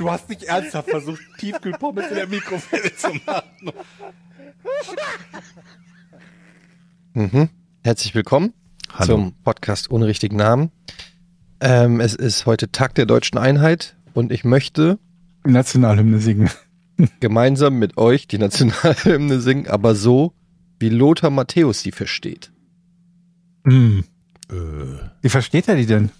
Du hast nicht ernsthaft versucht, Tiefkühlpommes in der Mikrowelle zu machen. Mhm. Herzlich willkommen Hallo. zum Podcast ohne richtigen Namen. Ähm, es ist heute Tag der deutschen Einheit und ich möchte Nationalhymne singen. gemeinsam mit euch die Nationalhymne singen, aber so, wie Lothar Matthäus sie versteht. Hm. Äh, Wie versteht er die denn?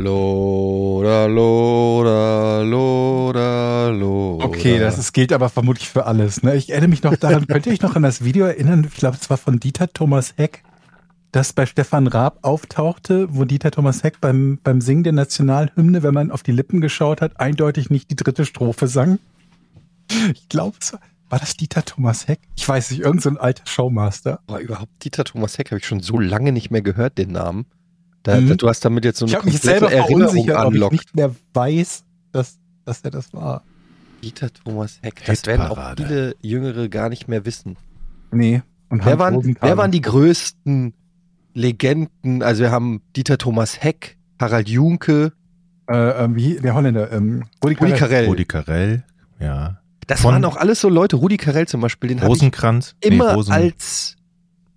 Loda, Loda, Loda, Loda. Okay, das ist, gilt aber vermutlich für alles. Ne? Ich erinnere mich noch daran, könnt ihr euch noch an das Video erinnern? Ich glaube, es war von Dieter Thomas Heck, das bei Stefan Raab auftauchte, wo Dieter Thomas Heck beim, beim Singen der Nationalhymne, wenn man auf die Lippen geschaut hat, eindeutig nicht die dritte Strophe sang. Ich glaube, es war, war das Dieter Thomas Heck? Ich weiß nicht, irgend so alter Showmaster. Aber überhaupt Dieter Thomas Heck habe ich schon so lange nicht mehr gehört, den Namen. Da, Mhm. du hast damit jetzt so eine Ich habe mich selber Erinnerung ob ich anlockt. nicht mehr weiß, dass, dass er das war. Dieter Thomas Heck. Das werden auch viele Jüngere gar nicht mehr wissen. Nee. Und Wer waren, wer waren die größten Legenden? Also wir haben Dieter Thomas Heck, Harald Junke, Äh, ähm, wie, der Holländer, ähm, Rudi Rudi Carrell. Carell. Rudi Carell, ja. Das Von- waren auch alles so Leute. Rudi Carell zum Beispiel, den habe ich Rosenkranz. Nee, immer Rosen- als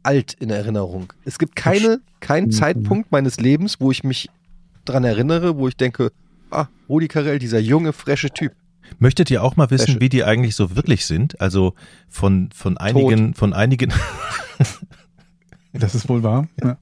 alt in Erinnerung. Es gibt keine, keinen Mhm. Zeitpunkt meines Lebens, wo ich mich dran erinnere, wo ich denke, ah, Rudi Carell, dieser junge, frische Typ. Möchtet ihr auch mal wissen, schön. wie die eigentlich so wirklich sind? Also von, von einigen, von einigen, Das ist wohl wahr. Ja,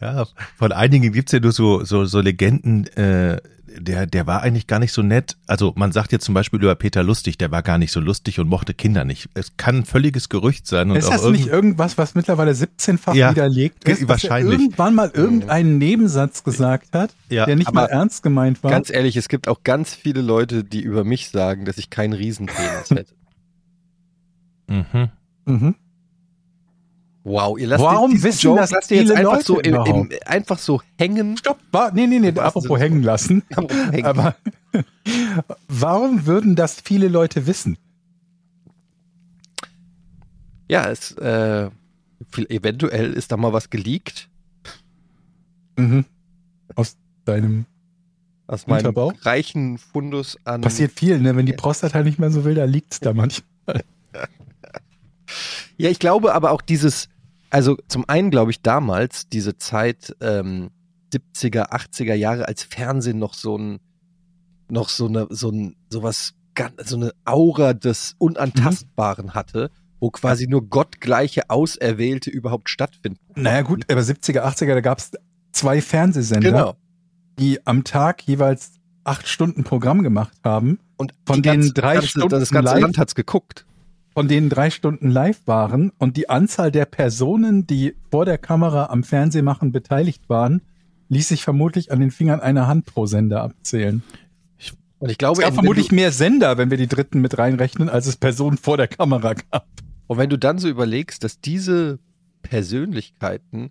ja, von einigen gibt's ja nur so, so, so Legenden, äh, der, der war eigentlich gar nicht so nett. Also man sagt jetzt zum Beispiel über Peter Lustig, der war gar nicht so lustig und mochte Kinder nicht. Es kann ein völliges Gerücht sein und Ist auch das nicht irgend- irgendwas, was mittlerweile 17-fach Ja, widerlegt ist? dass er wahrscheinlich. irgendwann mal irgendeinen Nebensatz gesagt hat, Ja, der nicht mal ernst gemeint war. Ganz ehrlich, es gibt auch ganz viele Leute, die über mich sagen, dass ich keinen Riesenpenis hätte. Mhm. mhm. Wow, ihr lasst Warum wissen Joke das lasst ihr jetzt viele einfach Leute so im, im, einfach so hängen. Stopp, war, nee, nee, nee, apropos hängen lassen. hängen. Aber warum würden das viele Leute wissen? ja, es äh, eventuell ist da mal was geleakt Mhm. Aus deinem aus meinem Unterbauch? reichen Fundus an. passiert viel, ne? Wenn die Prostata nicht mehr so will, da liegt's da manchmal. Ja, ich glaube aber auch dieses, also zum einen glaube ich damals diese Zeit ähm, 70er, 80er Jahre, als Fernsehen noch so ein, noch so eine, so ein, sowas, so eine Aura des Unantastbaren hatte, wo quasi nur gottgleiche Auserwählte überhaupt stattfinden. Naja gut, aber 70er, 80er, da gab's zwei Fernsehsender, Genau. die am Tag jeweils acht Stunden Programm gemacht haben, Und Von die den ganze, drei ganze, Stunden das ganze live- Land hat's geguckt. Von denen drei Stunden live waren und die Anzahl der Personen, die vor der Kamera am Fernsehmachen beteiligt waren, ließ sich vermutlich an den Fingern einer Hand pro Sender abzählen. Und ich Es glaube, gab wenn vermutlich mehr Sender, wenn wir die dritten mit reinrechnen, als es Personen vor der Kamera gab. und wenn du dann so überlegst, dass diese Persönlichkeiten,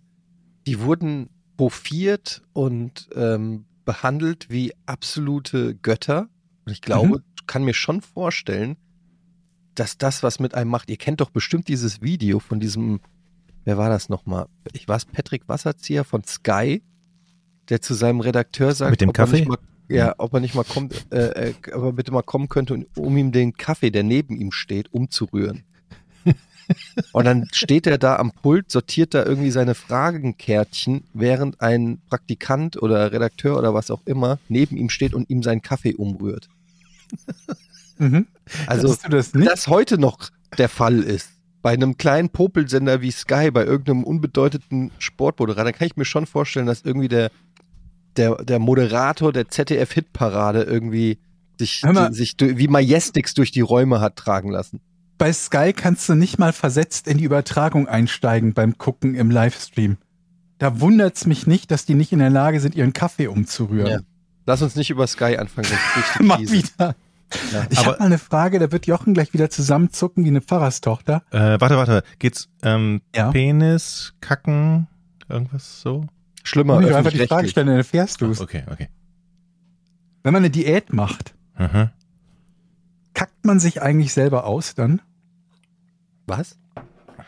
die wurden hofiert und ähm, behandelt wie absolute Götter. Und ich glaube, Mhm. kann mir schon vorstellen, dass das was mit einem macht. Ihr kennt doch bestimmt dieses Video von diesem, wer war das nochmal? Ich war es Patrick Wasserzieher von Sky, der zu seinem Redakteur sagt, Mit dem ob er Kaffee? nicht mal, ja, ob er nicht mal kommt, äh, äh, ob er bitte mal kommen könnte, und- um ihm den Kaffee, der neben ihm steht, umzurühren. Und dann steht er da am Pult, sortiert da irgendwie seine Fragenkärtchen, während ein Praktikant oder Redakteur oder was auch immer neben ihm steht und ihm seinen Kaffee umrührt. Mhm. Also, das wenn nicht? das heute noch der Fall ist, bei einem kleinen Popelsender wie Sky, bei irgendeinem unbedeuteten Sportmoderator, kann ich mir schon vorstellen, dass irgendwie der, der, der Moderator der ZDF-Hitparade irgendwie sich, die, sich wie Majestix durch die Räume hat tragen lassen. Bei Sky kannst du nicht mal versetzt in die Übertragung einsteigen beim Gucken im Livestream. Da wundert's mich nicht, dass die nicht in der Lage sind, ihren Kaffee umzurühren. Ja. Lass uns nicht über Sky anfangen. Mal Krise. Wieder. Ich habe mal eine Frage, da wird Jochen gleich wieder zusammenzucken wie eine Pfarrerstochter. Äh, warte, warte. Geht's ähm, Ja. Penis, Kacken, irgendwas so? Schlimmer, ich einfach die Frage stellen, dann erfährst du es. Okay, okay. Wenn man eine Diät macht, Mhm. kackt man sich eigentlich selber aus dann? Was?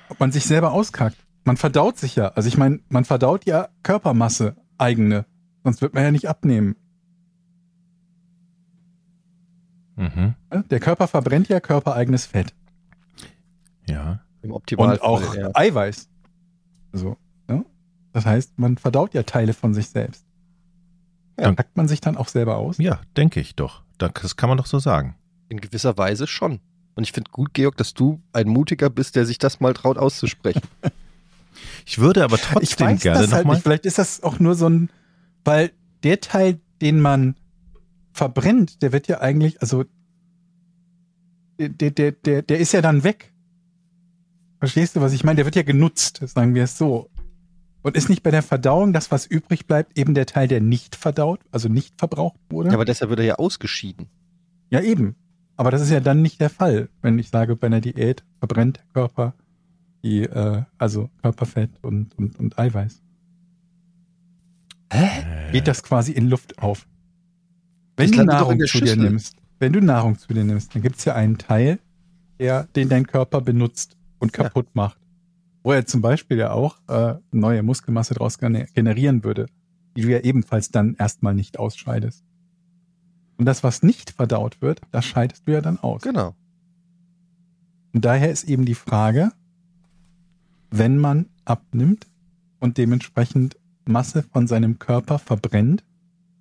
Ob man sich selber auskackt? Man verdaut sich ja. Also ich meine, man verdaut ja Körpermasse, eigene. Sonst wird man ja nicht abnehmen. Mhm. Der Körper verbrennt ja körpereigenes Fett. Ja. Im Optimalfall. Und auch ja. Eiweiß. So, ne? Das heißt, man verdaut ja Teile von sich selbst. Ja. Kackt man sich dann auch selber aus? Ja, denke ich doch. Da- Das kann man doch so sagen. In gewisser Weise schon. Und ich finde gut, Georg, dass du ein Mutiger bist, der sich das mal traut auszusprechen. Ich würde aber ich trotzdem weiß gerne das halt nochmal. nicht. Vielleicht ist das auch nur so ein, weil der Teil, den man verbrennt, der wird ja eigentlich, also der, der, der, der ist ja dann weg. Verstehst du, was ich meine? Der wird ja genutzt, sagen wir es so. Und ist nicht bei der Verdauung das, was übrig bleibt, eben der Teil, der nicht verdaut, also nicht verbraucht wurde? Ja, aber deshalb wird er ja ausgeschieden. Ja, eben. Aber das ist ja dann nicht der Fall, wenn ich sage, bei einer Diät verbrennt der Körper die, äh, also Körperfett und, und, und Eiweiß. Äh, Geht das quasi in Luft auf. Wenn Das du Nahrung zu dir nimmst, wenn du Nahrung zu dir nimmst, dann gibt es ja einen Teil, der, den dein Körper benutzt und Ja. kaputt macht. Wo er zum Beispiel ja auch äh, neue Muskelmasse daraus gener- generieren würde, die du ja ebenfalls dann erstmal nicht ausscheidest. Und das, was nicht verdaut wird, das scheidest du ja dann aus. Genau. Und daher ist eben die Frage, wenn man abnimmt und dementsprechend Masse von seinem Körper verbrennt,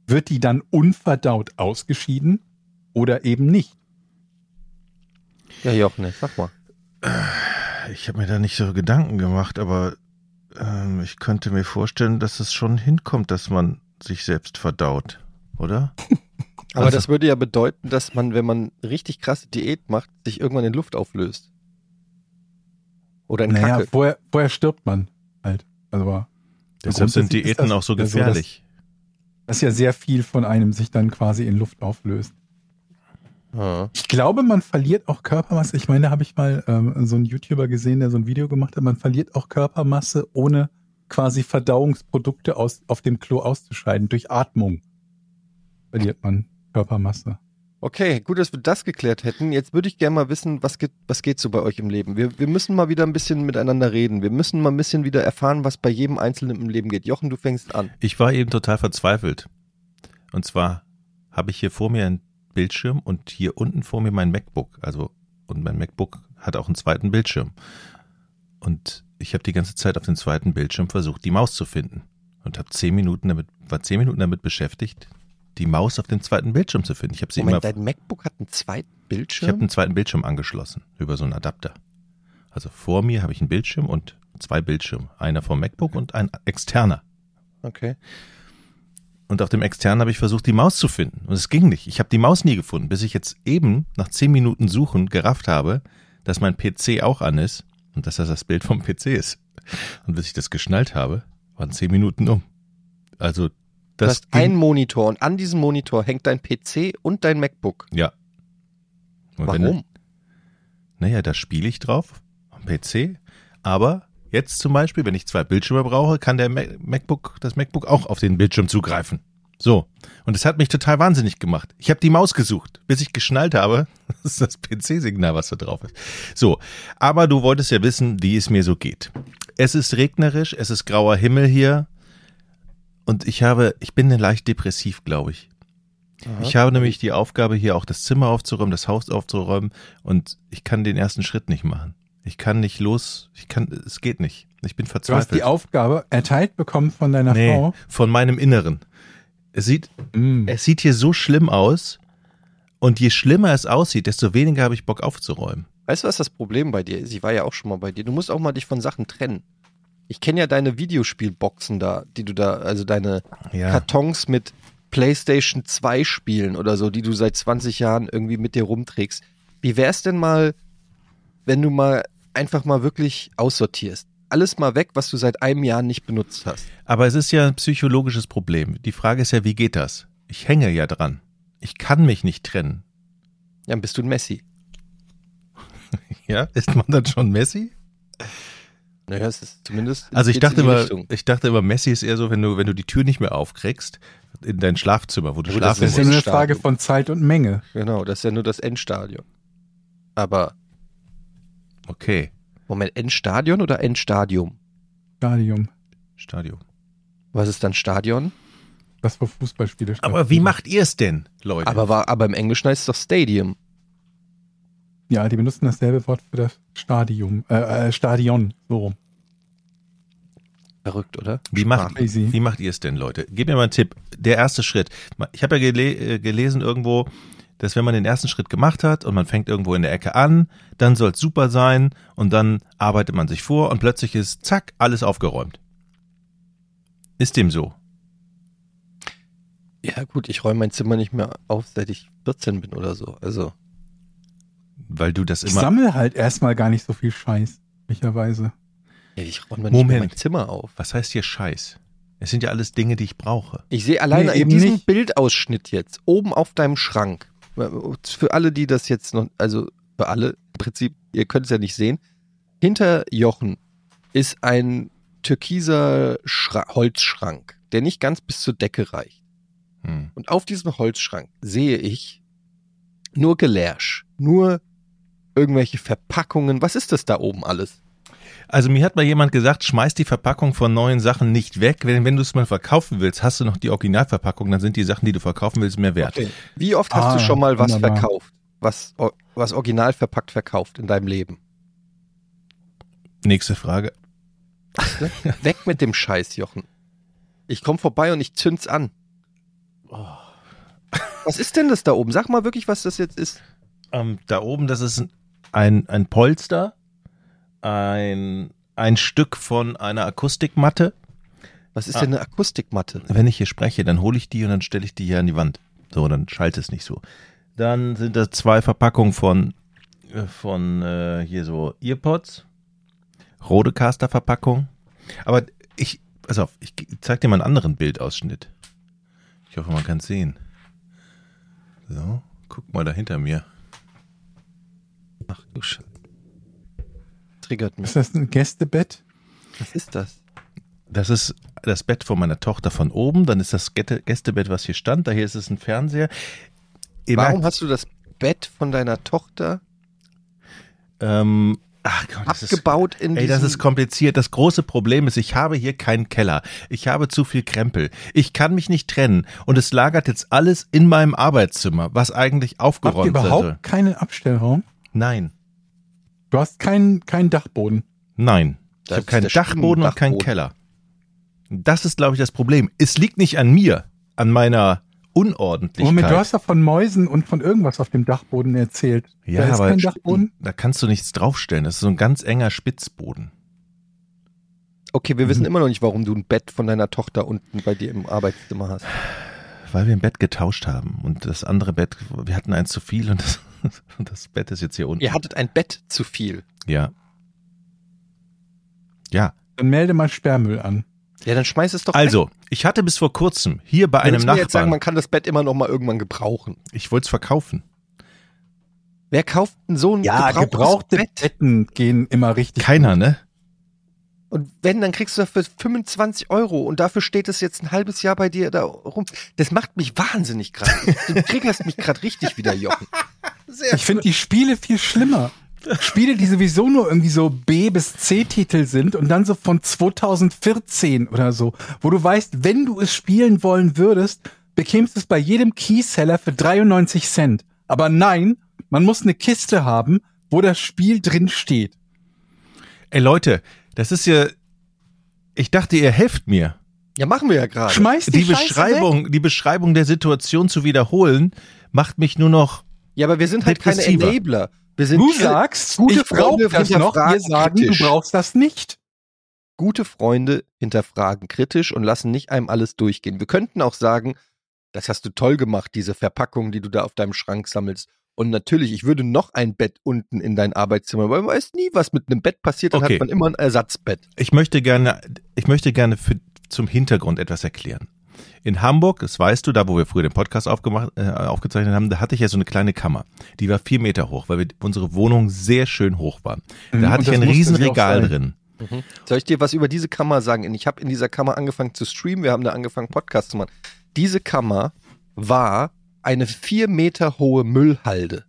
wird die dann unverdaut ausgeschieden oder eben nicht? Ja, Jochen, sag mal. Ich habe mir da nicht so Gedanken gemacht, aber ähm, ich könnte mir vorstellen, dass es schon hinkommt, dass man sich selbst verdaut, oder? Aber Also- das würde ja bedeuten, dass man, wenn man richtig krasse Diät macht, sich irgendwann in Luft auflöst. Oder in naja, Kacke. vorher, vorher stirbt man halt. Also Deshalb sind Diäten das auch so ja so, gefährlich. Dass ja sehr viel von einem sich dann quasi in Luft auflöst. Ja. Ich glaube, man verliert auch Körpermasse. Ich meine, da habe ich mal ähm, so einen YouTuber gesehen, der so ein Video gemacht hat. Man verliert auch Körpermasse, ohne quasi Verdauungsprodukte aus, auf dem Klo auszuscheiden. Durch Atmung verliert man Körpermasse. Okay, gut, dass wir das geklärt hätten. Jetzt würde ich gerne mal wissen, was geht, was geht so bei euch im Leben? Wir, wir müssen mal wieder ein bisschen miteinander reden. Wir müssen mal ein bisschen wieder erfahren, was bei jedem Einzelnen im Leben geht. Jochen, du fängst an. Ich war eben total verzweifelt. Und zwar habe ich hier vor mir einen Bildschirm und hier unten vor mir mein MacBook. Also, und mein MacBook hat auch einen zweiten Bildschirm. Und ich habe die ganze Zeit auf dem zweiten Bildschirm versucht, die Maus zu finden. Und habe zehn Minuten damit, war zehn Minuten damit beschäftigt, die Maus auf dem zweiten Bildschirm zu finden. Ich habe sie immer, Moment, dein MacBook hat einen zweiten ich Bildschirm? habe einen zweiten Bildschirm angeschlossen über so einen Adapter. Also vor mir habe ich einen Bildschirm und zwei Bildschirme. Einer vom MacBook und ein externer. okay. Und auf dem externen habe ich versucht, die Maus zu finden. Und es ging nicht. Ich habe die Maus nie gefunden, bis ich jetzt eben nach zehn Minuten Suchen gerafft habe, dass mein PC auch an ist und dass das das Bild vom PC ist. Und bis ich das geschnallt habe, waren zehn Minuten um. Also Du das hast einen Monitor und an diesem Monitor hängt dein PC und dein MacBook. ja. Und wenn- Warum? Naja, da spiele ich drauf am PC. Aber jetzt zum Beispiel, wenn ich zwei Bildschirme brauche, kann der Mac- MacBook, das MacBook auch auf den Bildschirm zugreifen. So. Und es hat mich total wahnsinnig gemacht. Ich habe die Maus gesucht, bis ich geschnallt habe, das ist das PC-Signal, was da drauf ist. So. Aber du wolltest ja wissen, wie es mir so geht. Es ist regnerisch, es ist grauer Himmel hier. Und ich habe, ich bin leicht depressiv, glaube ich. Ich habe nämlich die Aufgabe, hier auch das Zimmer aufzuräumen, das Haus aufzuräumen und ich kann den ersten Schritt nicht machen. Ich kann nicht los, ich kann, es geht nicht. Ich bin Du hast verzweifelt. die Aufgabe erteilt bekommen von deiner nee, Frau. von meinem Inneren. Es sieht, Mm. es sieht hier so schlimm aus und je schlimmer es aussieht, desto weniger habe ich Bock aufzuräumen. Weißt du, was das Problem bei dir ist? Ich war ja auch schon mal bei dir. Du musst auch mal dich von Sachen trennen. Ich kenne ja deine Videospielboxen da, die du da, also deine Ja. Kartons mit PlayStation 2 Spielen oder so, die du seit 20 Jahren irgendwie mit dir rumträgst. Wie wär's denn mal, wenn du mal einfach mal wirklich aussortierst? Alles mal weg, was du seit einem Jahr nicht benutzt hast. Aber es ist ja ein psychologisches Problem. Die Frage ist ja, wie geht das? Ich hänge ja dran. Ich kann mich nicht trennen. Ja, dann bist du ein Messi. Ja, ist man dann schon Messi? Naja, es ist zumindest. Also ich dachte in die immer, Richtung. ich dachte immer, Messi ist eher so, wenn du, wenn du die Tür nicht mehr aufkriegst, in dein Schlafzimmer, wo du Ja, schlafen Das ist ja musst. nur eine. Frage von Zeit und Menge. Genau, das ist ja nur das Endstadion. Aber, Okay, Moment, Endstadion oder Endstadium? Stadium. Stadion. Was ist dann Stadion? Das wo Fußballspiele Aber wie macht ihr es denn, Leute? Aber, war, aber im Englischen heißt es doch Stadium. Ja, die benutzen dasselbe Wort für das Stadium. Äh, äh, Stadion. So rum. Verrückt, oder? Wie macht, Crazy. wie macht ihr es denn, Leute? Gebt mir mal einen Tipp. Der erste Schritt. Ich habe ja gele äh, gelesen irgendwo, dass wenn man den ersten Schritt gemacht hat und man fängt irgendwo in der Ecke an, dann soll es super sein und dann arbeitet man sich vor und plötzlich ist, zack, alles aufgeräumt. Ist dem so? Ja, gut, ich räume mein Zimmer nicht mehr auf, seit ich 14 bin oder so. Also, Weil du das Ich immer. sammle halt erstmal gar nicht so viel Scheiß, möglicherweise. ja, ich räume Moment. mein Zimmer auf. Was heißt hier Scheiß? Es sind ja alles Dinge, die ich brauche. Ich sehe alleine Nee, in eben diesem nicht. Bildausschnitt jetzt, oben auf deinem Schrank, für alle, die das jetzt noch, also für alle im Prinzip, ihr könnt es ja nicht sehen, hinter Jochen ist ein türkiser Schra Holzschrank, der nicht ganz bis zur Decke reicht. Hm. Und auf diesem Holzschrank sehe ich nur Gelärsch, nur irgendwelche Verpackungen. Was ist das da oben alles? Also mir hat mal jemand gesagt, schmeiß die Verpackung von neuen Sachen nicht weg. Wenn, wenn du es mal verkaufen willst, hast du noch die Originalverpackung, dann sind die Sachen, die du verkaufen willst, mehr wert. Wie oft hast Ah, du schon mal was wunderbar. verkauft? Was, was original verpackt verkauft in deinem Leben? Nächste Frage. Weg mit dem Scheiß, Jochen. Ich komme vorbei und ich zünd's an. Was ist denn das da oben? Sag mal wirklich, was das jetzt ist. Ähm, da oben, das ist ein, ein Polster, ein, ein Stück von einer Akustikmatte. Was ist denn eine Akustikmatte? Wenn ich hier spreche, dann hole ich die und dann stelle ich die hier an die Wand. So, dann schaltet es nicht so. Dann sind das zwei Verpackungen von, äh, von äh, hier so Earpods, Rodecaster-Verpackung. Aber ich, pass auf, ich zeig dir mal einen anderen Bildausschnitt. Ich hoffe, man kann es sehen. So, guck mal da hinter mir. Ach du Scheiße. Triggert mich. Ist das ein Gästebett? Was ist das? Das ist das Bett von meiner Tochter von oben. Dann ist das Gäste- Gästebett, was hier stand. Daher ist es ein Fernseher. Ihr Warum merkt, hast du das Bett von deiner Tochter ähm, ach Gott, das ist, abgebaut in ey, das ist kompliziert. Das große Problem ist, ich habe hier keinen Keller. Ich habe zu viel Krempel. Ich kann mich nicht trennen. Und es lagert jetzt alles in meinem Arbeitszimmer, was eigentlich Habt ihr aufgeräumt überhaupt sollte. keinen Abstellraum? Nein, Du hast keinen keinen Dachboden. nein. Ich habe keinen Dachboden und keinen. Keller. Das ist, glaube ich, das Problem. Es liegt nicht an mir, an meiner Unordentlichkeit. Moment, du hast doch von Mäusen und von irgendwas auf dem Dachboden erzählt. Ja, da ist aber kein Dachboden. da kannst du nichts draufstellen. Das ist so ein ganz enger Spitzboden. Okay, wir Mhm. wissen immer noch nicht, warum du ein Bett von deiner Tochter unten bei dir im Arbeitszimmer hast. Weil wir ein Bett getauscht haben. Und das andere Bett, wir hatten eins zu viel und das, und das Bett ist jetzt hier unten. Ihr hattet ein Bett zu viel. Ja. Ja. Dann melde mal Sperrmüll an. Ja, dann schmeiß es doch weg. Also, ich hatte bis vor kurzem hier bei einem Willst du mir jetzt sagen, Nachbarn, man kann das Bett immer noch mal irgendwann gebrauchen. ich wollte es verkaufen. Wer kauft denn so ein Ja, gebrauchtes gebrauchte Bett? Betten gehen immer richtig. Keiner, ne? Und wenn, dann kriegst du dafür 25 Euro und dafür steht es jetzt ein halbes Jahr bei dir da rum. Das macht mich wahnsinnig gerade. Du triggerst mich gerade richtig wieder, Jochen. Ich finde die Spiele viel schlimmer. Spiele, die sowieso nur irgendwie so B bis C Titel sind und dann so von 2014 oder so, wo du weißt, wenn du es spielen wollen würdest, bekämst du es bei jedem Keyseller für 93 Cent. Aber nein, man muss eine Kiste haben, wo das Spiel drin steht. Ey Leute, das ist ja. Ich dachte, ihr helft mir. Ja, machen wir ja gerade. Schmeiß die, Die Beschreibung, die Beschreibung der Situation zu wiederholen, macht mich nur noch. Ja, aber wir sind halt keine. Enabler. Wir weg. sind Du sagst, gute Freunde das noch, wir hinterfragen sagen, du kritisch. brauchst das nicht. gute Freunde hinterfragen kritisch und lassen nicht einem alles durchgehen. Wir könnten auch sagen, das hast du toll gemacht, diese Verpackung, die du da auf deinem Schrank sammelst. Und natürlich, ich würde noch ein Bett unten in dein Arbeitszimmer, weil man weiß nie, was mit einem Bett passiert, dann Okay. hat man immer ein Ersatzbett. Ich möchte gerne, ich möchte gerne für, zum Hintergrund etwas erklären. In Hamburg, das weißt du, da wo wir früher den Podcast aufgemacht, äh, aufgezeichnet haben, da hatte ich ja so eine kleine Kammer. Die war vier Meter hoch, weil wir, unsere Wohnung sehr schön hoch war. Da Mhm, hatte ich ein musste riesen sie auch Regal sein. drin. Soll ich dir was über diese Kammer sagen? Ich habe in dieser Kammer angefangen zu streamen, wir haben da angefangen Podcast zu machen. Diese Kammer war eine vier Meter hohe Müllhalde.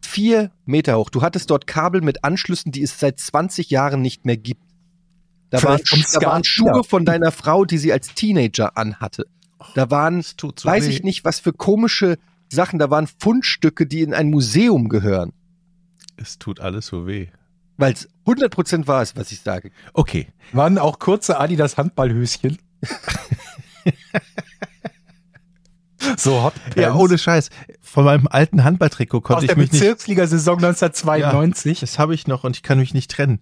Vier Meter hoch. Du hattest dort Kabel mit Anschlüssen, die es seit 20 Jahren nicht mehr gibt. Da kommt's da waren Schuhe von deiner Frau, die sie als Teenager anhatte. Da waren, so weiß weh. ich nicht, was für komische Sachen, da waren Fundstücke, die in ein Museum gehören. Es tut alles so weh. Weil es 100% wahr ist, was ich sage. Okay, Waren auch kurze Adidas Handballhöschen. so Hot ja, ohne Scheiß. Von meinem alten Handballtrikot aus konnte der ich mich nicht Bezirksliga-Saison 1992. Das habe ich noch und ich kann mich nicht trennen.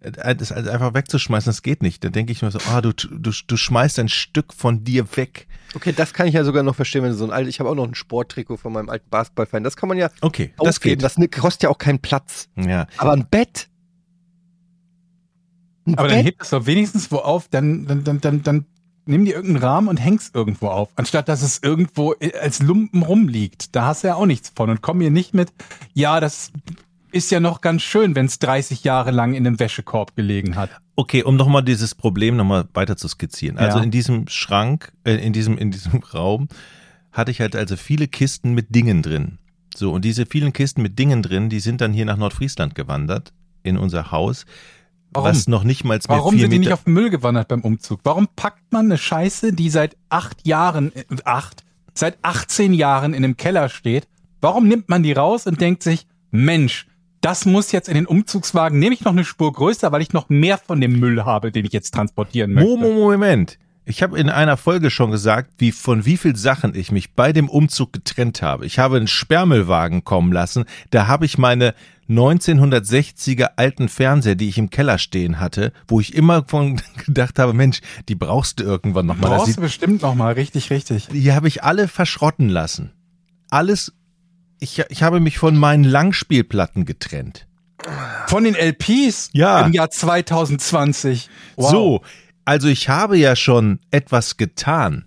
Äh, Das einfach wegzuschmeißen, das geht nicht. Dann denke ich mir so, ah, du, du, du schmeißt ein Stück von dir weg. Okay, das kann ich ja sogar noch verstehen, wenn du so ein altes, ich habe auch noch ein Sporttrikot von meinem alten Basketballverein. Das kann man ja Okay, das aufgeben. geht. Das kostet ja auch keinen Platz. ja. Aber ein Bett. Ein Aber dann Bett? hebt es doch wenigstens wo auf, dann, dann, dann, dann, dann nimm dir irgendeinen Rahmen und häng's irgendwo auf, anstatt dass es irgendwo als Lumpen rumliegt. Da hast du ja auch nichts von. Und komm mir nicht mit, ja, das ist ja noch ganz schön, wenn es 30 Jahre lang in einem Wäschekorb gelegen hat. Okay, um nochmal dieses Problem nochmal weiter zu skizzieren. Also Ja. in diesem Schrank, äh, in diesem, in diesem Raum hatte ich halt also viele Kisten mit Dingen drin. So, und diese vielen Kisten mit Dingen drin, die sind dann hier nach Nordfriesland gewandert, in unser Haus. Warum? Was noch nicht mal mehr Warum sind die nicht auf den Müll gewandert beim Umzug? Warum packt man eine Scheiße, die seit acht Jahren, äh, acht, seit 18 Jahren in einem Keller steht? Warum nimmt man die raus und denkt sich, Mensch, das muss jetzt in den Umzugswagen, nehme ich noch eine Spur größer, weil ich noch mehr von dem Müll habe, den ich jetzt transportieren möchte. Mo- Mo- Moment. Ich habe in einer Folge schon gesagt, wie von wie viel Sachen ich mich bei dem Umzug getrennt habe. Ich habe einen Sperrmüllwagen kommen lassen. Da habe ich meine 1960er alten Fernseher, die ich im Keller stehen hatte, wo ich immer von gedacht habe, Mensch, die brauchst du irgendwann noch mal. Das Brauchst du bestimmt noch mal, richtig, richtig. die habe ich alle verschrotten lassen. Alles. Ich, ich habe mich von meinen Langspielplatten getrennt. Von den LPs Ja. im Jahr 2020. Wow. So, also ich habe ja schon etwas getan.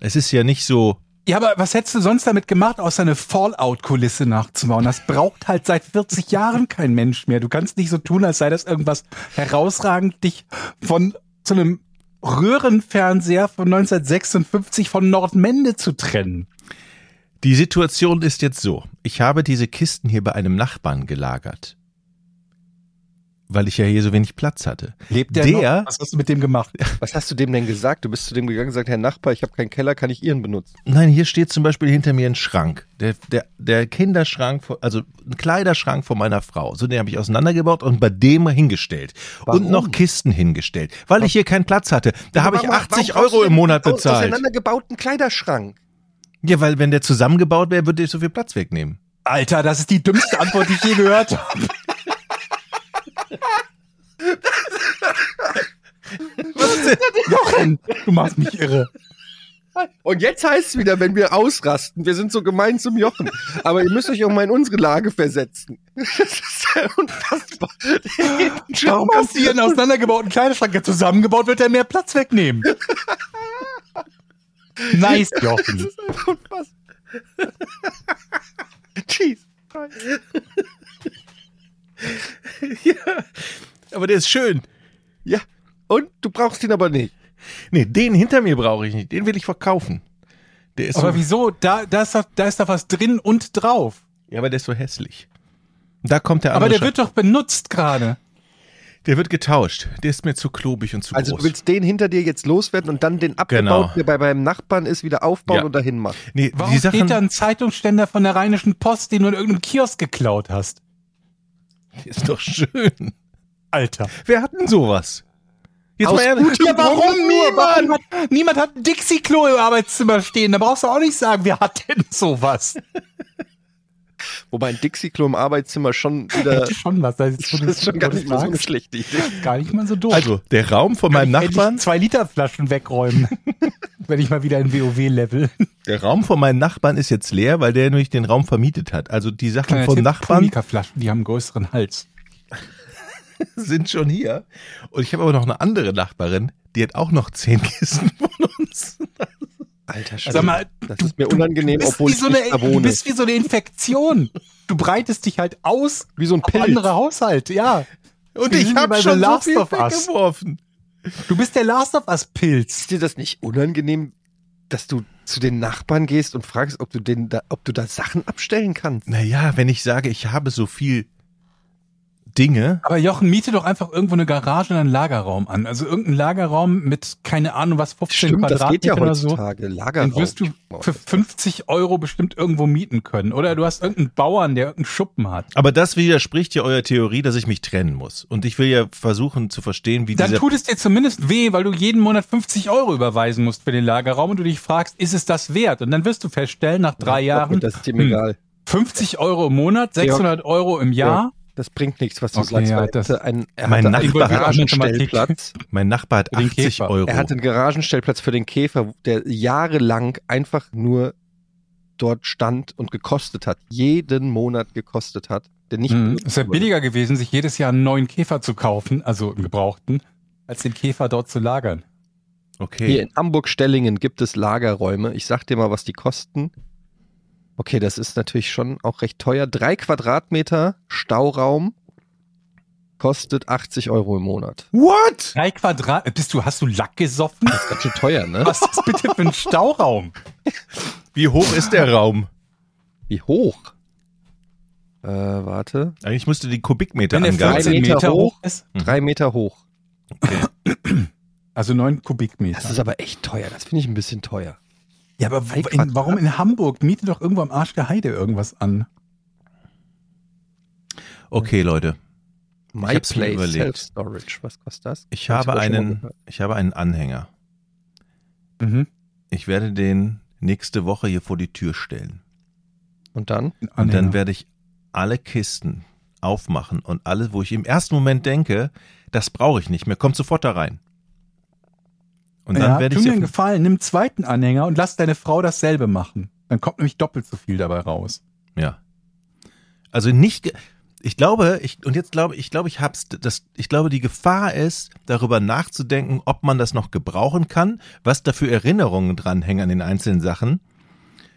Es ist ja nicht so, Ja, aber was hättest du sonst damit gemacht, außer eine Fallout-Kulisse nachzubauen? Das braucht halt seit 40 Jahren kein Mensch mehr. Du kannst nicht so tun, als sei das irgendwas herausragend, dich von so einem Röhrenfernseher von 1956 von Nordmende zu trennen. Die Situation ist jetzt so. Ich habe diese Kisten hier bei einem Nachbarn gelagert. Weil ich ja hier so wenig Platz hatte. Lebt der, Der- noch? Was hast du mit dem gemacht? Was hast du dem denn gesagt? Du bist zu dem gegangen und gesagt, Herr Nachbar, ich habe keinen Keller, kann ich Ihren benutzen? Nein, hier steht zum Beispiel hinter mir ein Schrank. Der, der, der Kinderschrank, also ein Kleiderschrank von meiner Frau. So, den habe ich auseinandergebaut und bei dem hingestellt. Warum? Und noch Kisten hingestellt. Weil ich hier keinen Platz hatte. Da habe ich Warum- 80 warum brauchst Euro im Monat bezahlt. Auseinandergebauten Kleiderschrank. Ja, weil wenn der zusammengebaut wäre, würde ich so viel Platz wegnehmen. Alter, das ist die dümmste Antwort, die ich je gehört habe. Jochen, du machst mich irre. Und jetzt heißt es wieder, wenn wir ausrasten, wir sind so gemein zum Jochen. Aber ihr müsst euch auch mal in unsere Lage versetzen. Das ist ja unfassbar. Warum hast du hier einen auseinandergebauten Kleiderschrank? Ja, zusammengebaut wird er mehr Platz wegnehmen. Nice, Jochen. unfassbar. Jeez. Aber der ist schön. Ja. Und du brauchst ihn aber nicht. Nee, den hinter mir brauche ich nicht. Den will ich verkaufen. Der ist Aber so, wieso? Da, da, ist doch, da ist doch was drin und drauf. ja, aber der ist so hässlich. Da kommt der Aber andere der wird doch benutzt gerade. Der wird getauscht. Der ist mir zu klobig und zu Also groß. du willst den hinter dir jetzt loswerden und dann den abgebaut, Genau. der bei beim Nachbarn ist, wieder aufbauen Ja. und dahin machen. nee, Warum die Sachen, steht da ein Zeitungsständer von der Rheinischen Post, den du in irgendeinem Kiosk geklaut hast? ist doch schön. Alter. Wer hat denn sowas? Jetzt Aus mal ehrlich. Ja, warum niemand? Hat, niemand hat ein Dixie-Klo im Arbeitszimmer stehen. Da brauchst du auch nicht sagen, wer hat denn sowas? Wobei ein Dixie-Klo im Arbeitszimmer schon wieder. Hätte schon was. Das ist, Das ist schon gar nicht mal so eine schlechte Idee. gar nicht mal so doof. Also, der Raum von meinem Hätte ich Nachbarn, zwei Liter Flaschen wegräumen, wenn ich mal wieder in WoW-Level. der Raum von meinem Nachbarn ist jetzt leer, weil der nämlich den Raum vermietet hat. Also die Sachen von Nachbarn Flaschen, die haben einen größeren Hals. sind schon hier. Und ich habe aber noch eine andere Nachbarin, die hat auch noch zehn Kisten von uns. Alter Sag mal, das ist mir unangenehm, bist obwohl ich so nicht eine, da Du wohne. bist wie so eine Infektion. Du breitest dich halt aus wie so ein Pilz. andere Haushalte, ja. Und Wir ich habe schon so Last viel of Us. weggeworfen. Du bist der Last of Us Pilz. Ist dir das nicht unangenehm, dass du zu den Nachbarn gehst und fragst, ob du, den da, ob du da Sachen abstellen kannst? Naja, wenn ich sage, ich habe so viel Dinge, Aber Jochen, miete doch einfach irgendwo eine Garage und einen Lagerraum an. Also irgendeinen Lagerraum mit, keine Ahnung, was, 15 Stimmt, das geht ja Quadratmeter oder so. Lagerraum. Den wirst du für 50 Euro bestimmt irgendwo mieten können. Oder du hast irgendeinen Bauern, der irgendeinen Schuppen hat. aber das widerspricht ja eurer Theorie, dass ich mich trennen muss. Und ich will ja versuchen zu verstehen, wie Dann dieser tut es dir zumindest weh, weil du jeden Monat 50 Euro überweisen musst für den Lagerraum und du dich fragst, ist es das wert? Und dann wirst du feststellen, nach drei Jahren, Das ist ihm hm, egal. 50 Euro im Monat, 600 Euro im Jahr. Das bringt nichts, was du Okay, sagst. ja, weil das- er er Mein Nachbar hat Garagenstellplatz. mein Nachbar hat Für den 80 Käfer. Euro. Er hatte einen Garagenstellplatz für den Käfer, der jahrelang einfach nur dort stand und gekostet hat. Jeden Monat gekostet hat. Der nicht Mhm. Es wäre billiger gewesen, sich jedes Jahr einen neuen Käfer zu kaufen, also einen gebrauchten, als den Käfer dort zu lagern. okay. Hier in Hamburg-Stellingen gibt es Lagerräume. Ich sag dir mal, was die kosten. Okay, das ist natürlich schon auch recht teuer. Drei Quadratmeter Stauraum kostet 80 Euro im Monat. What? Drei Quadrat, bist du, hast du Lack gesoffen? Das ist ganz schön teuer, ne? Was ist das bitte für ein Stauraum? Wie hoch ist der Raum? Wie hoch? Äh, warte. Eigentlich müsste die Kubikmeter Wenn angaben. 14 Meter Meter hoch. ist, Mhm. Drei Meter hoch. also neun Kubikmeter. Das ist aber echt teuer. Das finde ich ein bisschen teuer. Ja, aber in, warum in Hamburg? Miete doch irgendwo am Arsch der Heide irgendwas an. Okay, Leute. My mir Place überlegt. Self-Storage. Was kostet das? Ich Hab ich habe einen, ich habe einen Anhänger. Mhm. Ich werde den nächste Woche hier vor die Tür stellen. Und dann? Und dann werde ich alle Kisten aufmachen und alles, wo ich im ersten Moment denke, das brauche ich nicht mehr, kommt sofort da rein. Und dann ja, werde tu ich mir sie einen Gefallen, nimm einen zweiten Anhänger und lass deine Frau dasselbe machen. Dann kommt nämlich doppelt so viel dabei raus. Ja. Also nicht, ich glaube, ich, und jetzt glaube ich, glaube ich hab's, das, ich glaube, die Gefahr ist, darüber nachzudenken, ob man das noch gebrauchen kann, was da für Erinnerungen dranhängen an den einzelnen Sachen.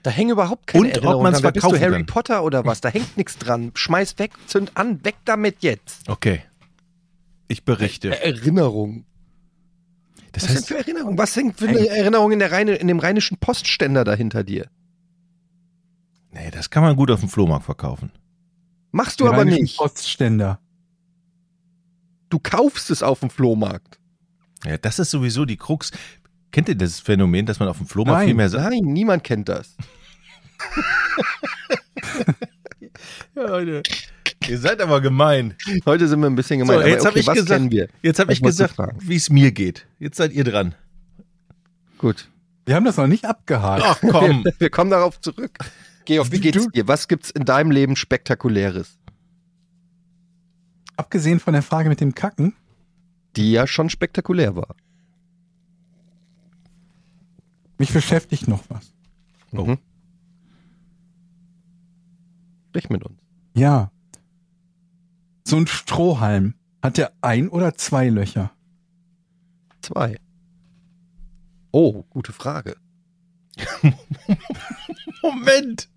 Da hängen überhaupt keine Und ob Erinnerungen man's dran. Wer Bist du verkaufen Harry kann. Potter oder was? Da hängt nichts dran. Schmeiß weg, zünd an, weg damit jetzt. Okay. Ich berichte. Erinnerung. Das Was denn heißt, für Erinnerung? Was hängt für eine Erinnerung in, der Rheine, in dem rheinischen Postständer da hinter dir? nee, das kann man gut auf dem Flohmarkt verkaufen. Machst du Die aber rheinischen nicht. Postständer. Du kaufst es auf dem Flohmarkt. Ja, das ist sowieso die Krux. Kennt ihr das Phänomen, dass man auf dem Flohmarkt Nein, viel mehr Sachen Nein, niemand kennt das. Ja, Leute. Ihr seid aber gemein. Heute sind wir ein bisschen gemein. So, jetzt okay, habe ich was gesagt, kennen wir? jetzt habe Was ich gesagt, wie es mir geht. Jetzt seid ihr dran. Gut. Wir haben das noch nicht abgehakt. Ach komm. Wir kommen darauf zurück. Georg, wie geht's Du- dir? Was gibt's in deinem Leben Spektakuläres? Abgesehen von der Frage mit dem Kacken, Die ja schon spektakulär war. mich beschäftigt noch was. Oh. Mhm. Sprich mit uns. Ja. So ein Strohhalm. Hat der ein oder zwei Löcher? Zwei. Oh, gute Frage. Moment.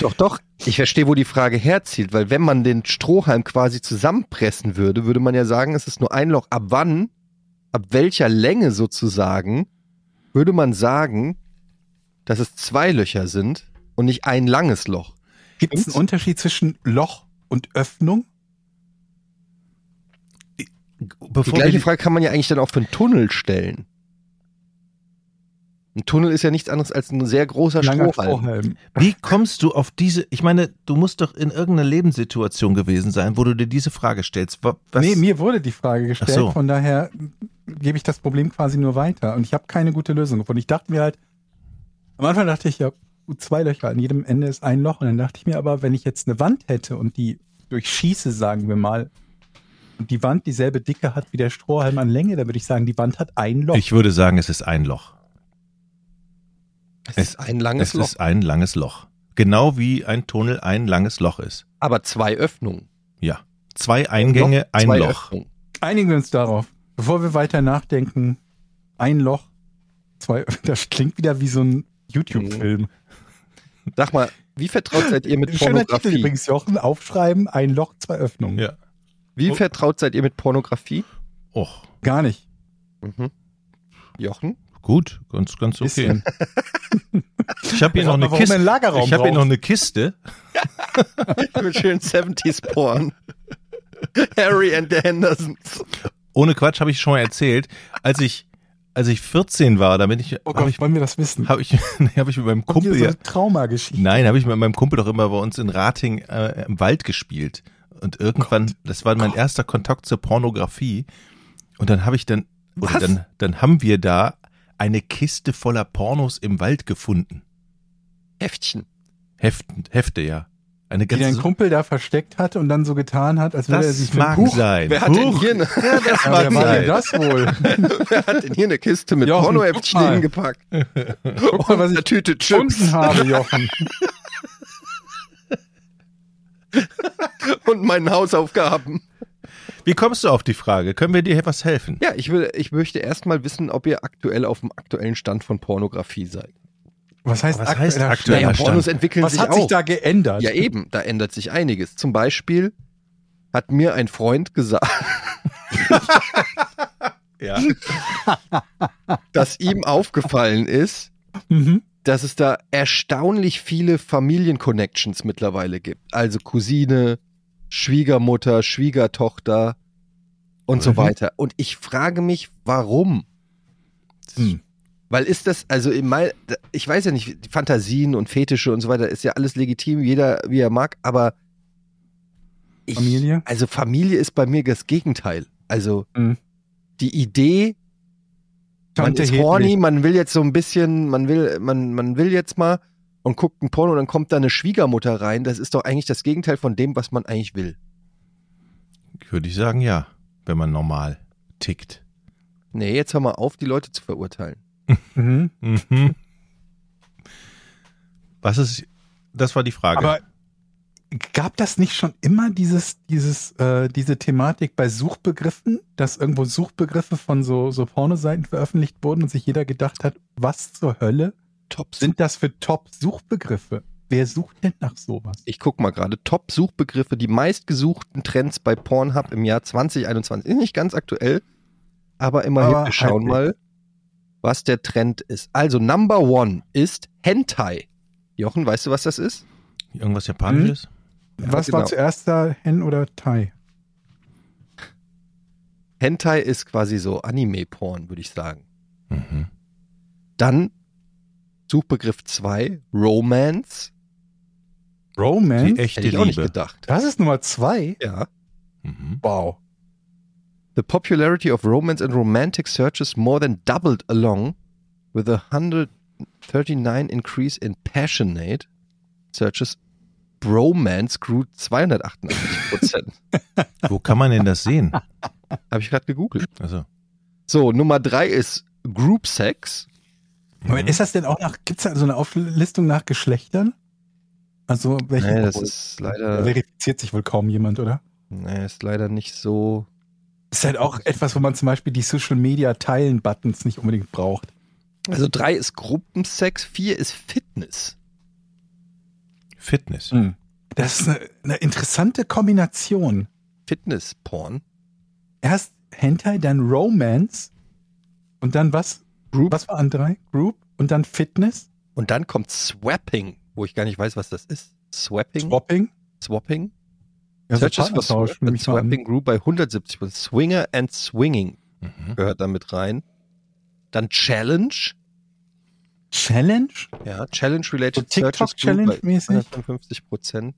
Doch, doch. Ich verstehe, wo die Frage herzielt, weil wenn man den Strohhalm quasi zusammenpressen würde, würde man ja sagen, es ist nur ein Loch. Ab wann, ab welcher Länge sozusagen, würde man sagen, dass es zwei Löcher sind und nicht ein langes Loch? Gibt es einen Unterschied zwischen Loch und Öffnung? Die Bevor gleiche wir, Frage kann man ja eigentlich dann auch für einen Tunnel stellen. Ein Tunnel ist ja nichts anderes als ein sehr großer Strohhalm. Strohhalm. wie kommst du auf diese, ich meine, du musst doch in irgendeiner Lebenssituation gewesen sein, wo du dir diese Frage stellst. Wa- Was? Nee, mir wurde die Frage gestellt, so. von daher gebe ich das Problem quasi nur weiter. Und ich habe keine gute Lösung gefunden. Ich dachte mir halt, am Anfang dachte ich ja, zwei Löcher, an jedem Ende ist ein Loch. Und dann dachte ich mir aber, wenn ich jetzt eine Wand hätte und die durchschieße, sagen wir mal, und die Wand dieselbe Dicke hat wie der Strohhalm an Länge, dann würde ich sagen, die Wand hat ein Loch. Ich würde sagen, es ist ein Loch. Es ist ein langes Es Loch, ist ein langes Loch. Genau wie ein Tunnel ein langes Loch ist. aber zwei Öffnungen. Ja. Zwei Eingänge, ein zwei Loch. Öffnungen. Einigen wir uns darauf. Bevor wir weiter nachdenken, ein Loch, zwei, das klingt wieder wie so ein YouTube-Film. Sag mal, wie vertraut seid ihr mit Schöner Titel Pornografie? übrigens, Jochen. Aufschreiben, ein Loch, zwei Öffnungen. Ja. Wie vertraut seid ihr mit Pornografie? Och, Gar nicht. Mhm. Jochen? gut, ganz, ganz okay. Ich habe hier noch eine Kiste. Ich habe hier noch eine Kiste. mit schönen 70s Porn. Harry and the Hendersons. Ohne Quatsch habe ich schon mal erzählt, als ich als ich 14 war, da bin ich Oh Gott, ich wollen wir das wissen? habe ich nee, habe ich mit meinem Kommt hier Kumpel so eine Traumageschichte. Nein, habe ich mit meinem Kumpel doch immer bei uns in Rating äh, im Wald gespielt. Und irgendwann, das war mein erster Kontakt zur Pornografie. Und dann habe ich dann, oder dann, dann haben wir da eine Kiste voller Pornos im Wald gefunden. Heftchen. Heften, Hefte, ja. Eine Die dein. Kumpel da versteckt hatte und dann so getan hat, als würde er sich mag Huch, sein. Wer hat, denn Huch. hier eine, Ja, das Ja, mag sein. denn das wohl? wer hat denn hier eine Kiste mit mal. hingepackt? Guck mal, was eine ich Tüte Chips habe, Jochen. und meinen Hausaufgaben. Wie kommst du auf die Frage? Können wir dir etwas helfen? Ja, ich will, ich möchte erstmal wissen, ob ihr aktuell auf dem aktuellen Stand von Pornografie seid. Was heißt Was heißt aktueller aktueller Stand? Stand? Pornos entwickeln Was sich hat auch. sich da geändert? Ja, eben, da ändert sich einiges. Zum Beispiel hat mir ein Freund gesagt, Ja. dass ihm aufgefallen ist, Mhm. dass es da erstaunlich viele Familienconnections mittlerweile gibt. Also Cousine, Schwiegermutter, Schwiegertochter und so Mhm. weiter. Und ich frage mich, warum? Hm. Weil ist das, also in mein, ich weiß ja nicht, die Fantasien und Fetische und so weiter ist ja alles legitim, jeder wie er mag, aber ich, Familie? Also Familie ist bei mir das Gegenteil. Also Mhm. die Idee, man Tante ist horny, man will jetzt so ein bisschen, man will, man, man will jetzt mal und guckt ein Porno und dann kommt da eine Schwiegermutter rein. Das ist doch eigentlich das Gegenteil von dem, was man eigentlich will. Würde ich sagen, ja. Wenn man normal tickt. Nee, jetzt hör mal auf, die Leute zu verurteilen. Mhm. Mhm. Was ist, das war die Frage. Aber gab das nicht schon immer dieses, dieses, äh, diese Thematik bei Suchbegriffen, dass irgendwo Suchbegriffe von so, so Pornoseiten veröffentlicht wurden und sich jeder gedacht hat, was zur Hölle Top. sind das für Top-Suchbegriffe? Wer sucht denn nach sowas? Ich guck mal gerade. Top-Suchbegriffe, die meistgesuchten Trends bei Pornhub im Jahr 2021. Ist nicht ganz aktuell, aber immerhin, Aber wir schauen halbwegs. mal, was der Trend ist. Also, Number One ist Hentai. Jochen, weißt du, was das ist? Irgendwas Japanisches? was genau. war zuerst da, Hen oder Tai? Hentai ist quasi so Anime-Porn, würde ich sagen. Mhm. Dann Suchbegriff 2, Romance. Romance? Die echte Hätte ich auch nicht gedacht. das ist Nummer zwei? Ja. Mhm. Wow. The popularity of romance and romantic searches more than doubled along with a 139 increase in passionate searches. Bromance grew 288 Prozent. Wo kann man denn das sehen? Habe ich gerade gegoogelt. Also, So, Nummer drei ist Group Sex. Moment, ist das denn auch nach, gibt's da so eine Auflistung nach Geschlechtern? Also, welche? Nee, das ist Da leider, verifiziert sich wohl kaum jemand, oder? nee, ist leider nicht so. Ist halt auch etwas, wo man zum Beispiel die Social Media Teilen Buttons nicht unbedingt braucht. Also drei ist Gruppensex, vier ist Fitness. Fitness. Das ist eine, eine interessante Kombination. Fitness-Porn. Erst Hentai, dann Romance und dann was? Group. Was war an drei? Group und dann Fitness, Und dann kommt Swapping, wo ich gar nicht weiß, was das ist. Swapping? Swapping. Swapping? Ja, Searches for Swap an. Swapping grew bei 170 Swinger and Swinging Mhm. gehört da mit rein. Dann Challenge. Challenge? Ja, Challenge-related So Searches grew TikTok-Challenge bei mäßig? 155 Prozent.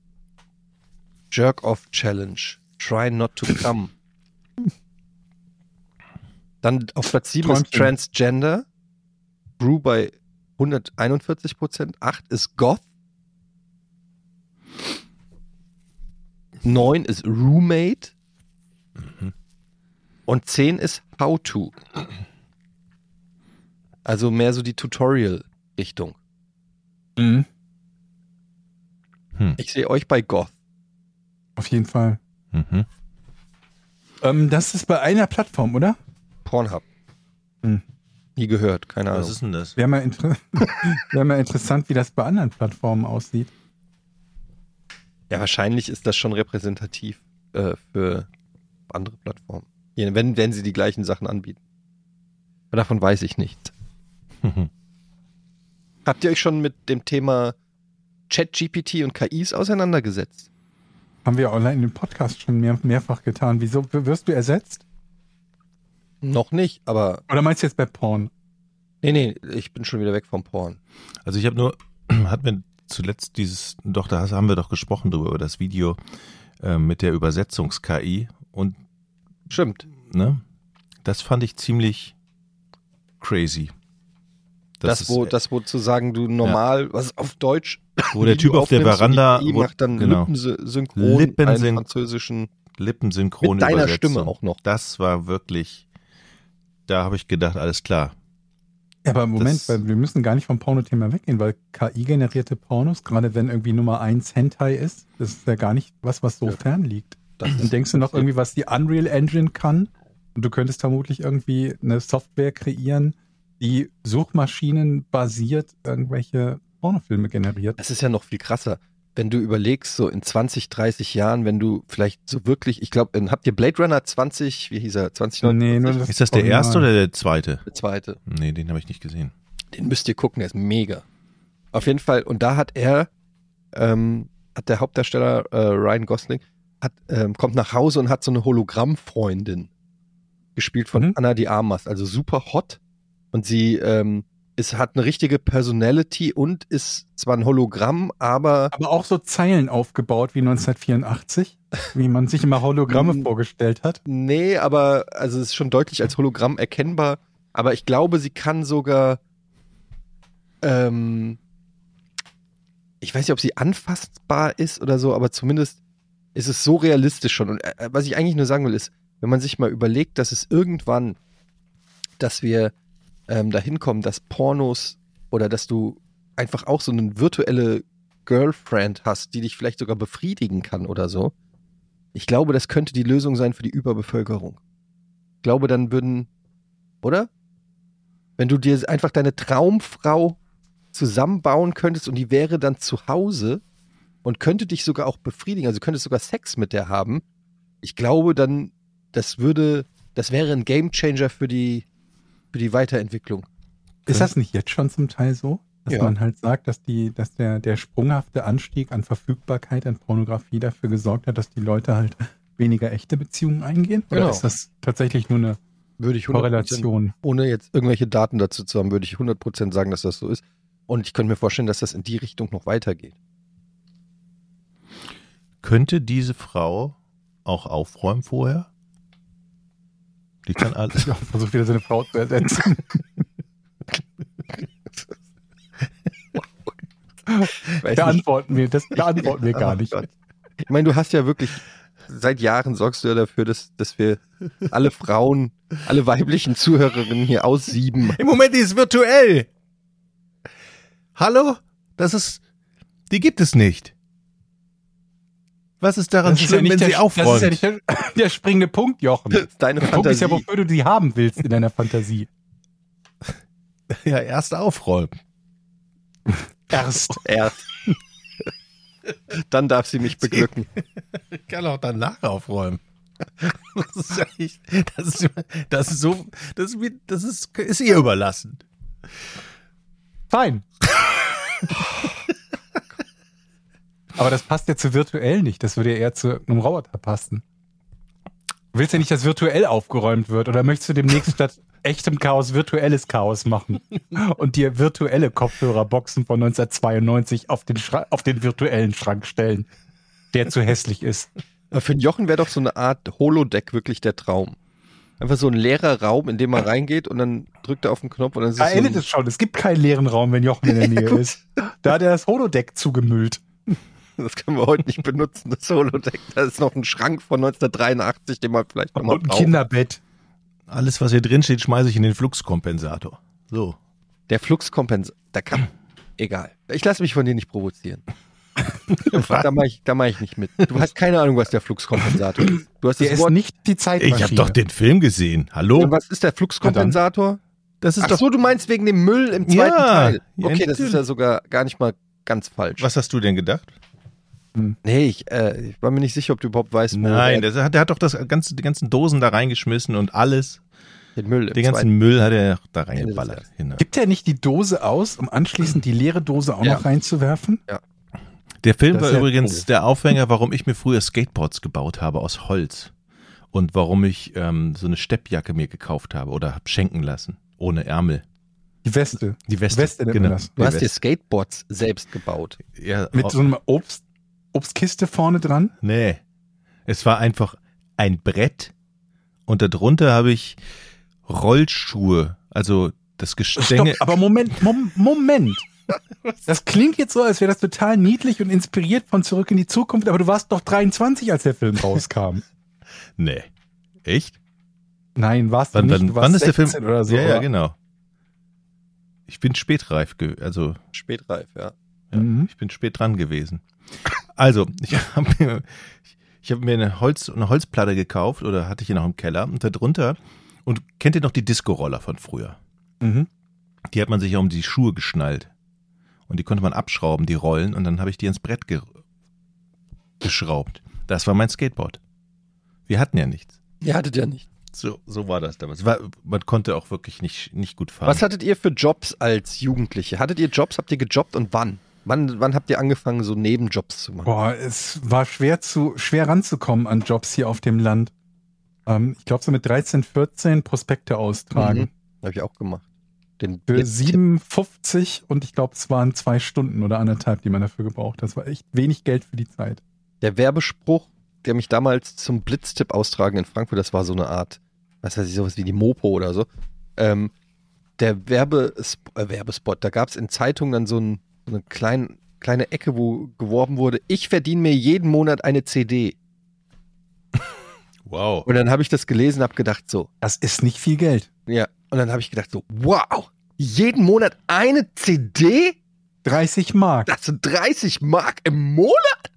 Jerk-Off-Challenge. Try not to come. Dann auf Platz 7 ist Träumchen. Transgender. Grew bei 141 Prozent. 8 ist Goth. 9 ist Roommate. Und 10 ist How to. Also mehr so die Tutorial-Richtung. Mhm. Ich sehe euch bei Goth. Auf jeden Fall. Mhm. Ähm, das ist bei einer Plattform, oder? Pornhub. Nie gehört, keine Was Ahnung. ist denn das? Wäre mal, inter wär mal interessant, wie das bei anderen Plattformen aussieht. Ja, wahrscheinlich ist das schon repräsentativ äh, für andere Plattformen. Wenn, wenn sie die gleichen Sachen anbieten. Aber davon weiß ich nichts. Habt ihr euch schon mit dem Thema ChatGPT und KIs auseinandergesetzt? Haben wir online in dem Podcast schon mehr, mehrfach getan. Wieso wirst du ersetzt? Noch nicht, aber Oder meinst du jetzt bei Porn? nee, nee, ich bin schon wieder weg vom Porn. Also ich habe nur, hat mir zuletzt dieses, doch, da haben wir doch gesprochen drüber, über das Video äh, mit der Übersetzungs-KI und Stimmt. ne, das fand ich ziemlich crazy. Das, ist, wo, das, wo zu sagen, du normal, was auf Deutsch, wo der Typ auf der Veranda, die KI wo, macht dann genau, Lippensynchron, Lippensyn- einen französischen, Lippensynchron mit deiner Übersetzung. Stimme auch noch. Das war wirklich, da habe ich gedacht, alles klar. Ja, aber Moment, Das- weil wir müssen gar nicht vom Pornothema weggehen, weil KI-generierte Pornos, gerade wenn irgendwie Nummer 1 Hentai ist, das ist ja gar nicht was, was so Ja. fern liegt. Das Dann denkst du noch irgendwie, was die Unreal Engine kann und du könntest vermutlich irgendwie eine Software kreieren, die suchmaschinenbasiert irgendwelche Pornofilme generiert. Es ist ja noch viel krasser. Wenn du überlegst, so in 20, 30 Jahren, wenn du vielleicht so wirklich, ich glaube, habt ihr Blade Runner 20, wie hieß er, 2049? Nee, nur das Ist das der Original. erste oder der zweite? der zweite. Nee, den habe ich nicht gesehen. Den müsst ihr gucken, der ist mega. Auf jeden Fall, und da hat er, ähm, hat der Hauptdarsteller äh, Ryan Gosling, hat, ähm, kommt nach Hause und hat so eine Hologrammfreundin. Gespielt von Mhm. Anna Di Armas, also super hot. Und sie ähm, ist, hat eine richtige Personality und ist zwar ein Hologramm, aber Aber auch so Zeilen aufgebaut wie 1984, wie man sich immer Hologramme vorgestellt hat. Nee, aber also es ist schon deutlich als Hologramm erkennbar. Aber ich glaube, sie kann sogar. Ähm, ich weiß nicht, ob sie anfassbar ist oder so, aber zumindest ist es so realistisch schon. Und äh, was ich eigentlich nur sagen will, ist, wenn man sich mal überlegt, dass es irgendwann, dass wir ähm, dahin kommen, dass Pornos oder dass du einfach auch so eine virtuelle Girlfriend hast, die dich vielleicht sogar befriedigen kann oder so. Ich glaube, das könnte die Lösung sein für die Überbevölkerung. Ich glaube, dann würden, oder? Wenn du dir einfach deine Traumfrau zusammenbauen könntest und die wäre dann zu Hause und könnte dich sogar auch befriedigen, also könntest sogar Sex mit der haben. Ich glaube, dann, das würde, das wäre ein Gamechanger für die, für die Weiterentwicklung. Ist das nicht jetzt schon zum Teil so? Dass Ja. man halt sagt, dass die, dass der, der sprunghafte Anstieg an Verfügbarkeit an Pornografie dafür gesorgt hat, dass die Leute halt weniger echte Beziehungen eingehen? Oder Genau. ist das tatsächlich nur eine Würde ich 100%, Korrelation? ohne jetzt irgendwelche Daten dazu zu haben, würde ich 100% sagen, dass das so ist. Und ich könnte mir vorstellen, dass das in die Richtung noch weitergeht. Könnte diese Frau auch aufräumen vorher? Die kann alles. Ja, versucht wieder seine Frau zu ersetzen. Beantworten wir, das beantworten wir gar Oh nicht. Ich meine, du hast ja wirklich, seit Jahren sorgst du ja dafür, dass, dass wir alle Frauen, alle weiblichen Zuhörerinnen hier aussieben. Im Moment ist es virtuell. Hallo? Das ist. Die gibt es nicht. Was ist daran Das ist ja schlimm, nicht wenn der, sie das aufräumt? ist ja nicht der, der springende Punkt, Jochen. Das ist deine Der Punkt ist ja, Fantasie. wofür du die haben willst in deiner Fantasie. ja, erst aufräumen. Erst. Erst. Dann darf sie mich beglücken. Ich kann auch danach aufräumen. Das ist ja nicht, das ist, das ist so, das ist, wie- das ist, ist ihr überlassen. Fein. Aber das passt ja zu virtuell nicht. Das würde ja eher zu einem Roboter passen. Du willst ja nicht, dass virtuell aufgeräumt wird. Oder möchtest du demnächst statt echtem Chaos virtuelles Chaos machen und dir virtuelle Kopfhörerboxen von 1992 auf den, Schra auf den virtuellen Schrank stellen, der zu hässlich ist? Für den Jochen wäre doch so eine Art Holodeck wirklich der Traum. Einfach so ein leerer Raum, in dem man reingeht und dann drückt er auf den Knopf und dann ist Da es so endet ein, es schon. Es gibt keinen leeren Raum, wenn Jochen in der Nähe ist. Da hat er das Holodeck zugemüllt. Das können wir heute nicht benutzen, das Holodeck. Da ist noch ein Schrank von 1983, den man vielleicht nochmal Und ein braucht. Kinderbett. Alles, was hier drin steht, schmeiße ich in den Fluxkompensator. So. Der Fluxkompensator, da kann, egal. Ich lasse mich von dir nicht provozieren. da mache ich, da mach ich nicht mit. Du hast keine Ahnung, was der Fluxkompensator ist. Du hast Der das ist Wort. nicht die Zeitmaschine. Ich habe doch den Film gesehen. Hallo? was ist der Fluxkompensator? Das ist Ach doch. so, du meinst wegen dem Müll im zweiten Ja, Teil. ja, Okay, das ist ja sogar gar nicht mal ganz falsch. Was hast du denn gedacht? Nee, ich, äh, ich war mir nicht sicher, ob du überhaupt weißt, wo Nein, er der hat, der hat doch das ganze, die ganzen Dosen da reingeschmissen und alles. den Müll Den ganzen zweiten. Müll hat er da reingeballert. Genau. Gibt er nicht die Dose aus, um anschließend die leere Dose auch Ja. noch reinzuwerfen? Der Film Das war ja übrigens cool. der Aufhänger, warum ich mir früher Skateboards gebaut habe aus Holz. Und warum ich ähm, so eine Steppjacke mir gekauft habe oder hab schenken lassen. Ohne Ärmel. Die Weste. Die Weste. Weste genau. Du hast dir. Skateboards selbst gebaut. ja, Mit so einer Obst, Obstkiste vorne dran. Nee. Es war einfach ein Brett und darunter habe ich Rollschuhe. Also das Gestänge. Stopp, aber Moment, Mom, Moment. Das klingt jetzt so, als wäre das total niedlich und inspiriert von Zurück in die Zukunft, aber du warst doch 23, als der Film rauskam. Nee. Echt? Nein, warst du Wann, nicht. wann, du warst wann ist der 16 Film? Oder so, ja, ja, genau. Ich bin spätreif, also Spätreif, ja. Ja, Mhm. Ich bin spät dran gewesen. Also, ich habe mir, ich hab mir eine, Holz, eine Holzplatte gekauft oder hatte ich hier noch im Keller und da drunter. Und kennt ihr noch die Disco-Roller von früher? Mhm. Die hat man sich ja um die Schuhe geschnallt. Und die konnte man abschrauben, die Rollen, und dann habe ich die ins Brett ge geschraubt. Das war mein Skateboard. Wir hatten ja nichts. Ihr hattet ja nicht. So, so war das damals. War, man konnte auch wirklich nicht, nicht gut fahren. Was hattet ihr für Jobs als Jugendliche? Hattet ihr Jobs? Habt ihr gejobbt und wann? Wann, wann habt ihr angefangen, so Nebenjobs zu machen? Boah, es war schwer zu, schwer ranzukommen an Jobs hier auf dem Land. Ähm, ich glaube, so mit 13, 14 Prospekte austragen. Mhm. Habe ich auch gemacht. Den Für Blitztipp. 57 und ich glaube, es waren zwei Stunden oder anderthalb, die man dafür gebraucht hat. Das war echt wenig Geld für die Zeit. Der Werbespruch, der mich damals zum Blitztipp austragen in Frankfurt, das war so eine Art, was weiß ich, sowas wie die Mopo oder so. Ähm, der Werbesp äh, Werbespot, da gab es in Zeitungen dann so, ein, so eine klein, kleine Ecke, wo geworben wurde, ich verdiene mir jeden Monat eine CD. wow. Und dann habe ich das gelesen, habe gedacht so, Das ist nicht viel Geld. ja. Und dann habe ich gedacht so, wow, jeden Monat eine CD? 30 Mark. Das sind 30 Mark im Monat?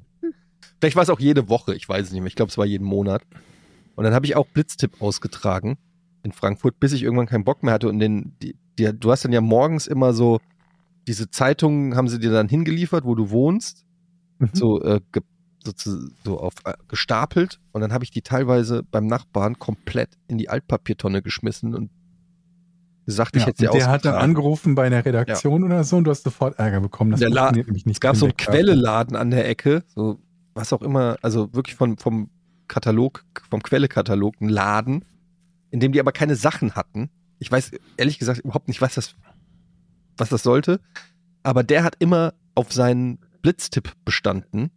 Vielleicht war es auch jede Woche, ich weiß es nicht mehr. Ich glaube, es war jeden Monat. Und dann habe ich auch Blitztipp ausgetragen in Frankfurt, bis ich irgendwann keinen Bock mehr hatte. Und den, die, die, du hast dann ja morgens immer so, diese Zeitungen haben sie dir dann hingeliefert, wo du wohnst, Mhm. so, äh, ge, so, so auf, äh, gestapelt. Und dann habe ich die teilweise beim Nachbarn komplett in die Altpapiertonne geschmissen und gesagt, ich Ja, hätte sie der hat dann angerufen bei der Redaktion oder so und du hast sofort Ärger bekommen. Das Der funktioniert nämlich nicht. Es gab so einen Quelleladen an der Ecke, so was auch immer, also wirklich von, vom Katalog, vom Quellekatalog, ein Laden, in dem die aber keine Sachen hatten. Ich weiß ehrlich gesagt überhaupt nicht, was das, was das sollte. Aber der hat immer auf seinen Blitztipp bestanden.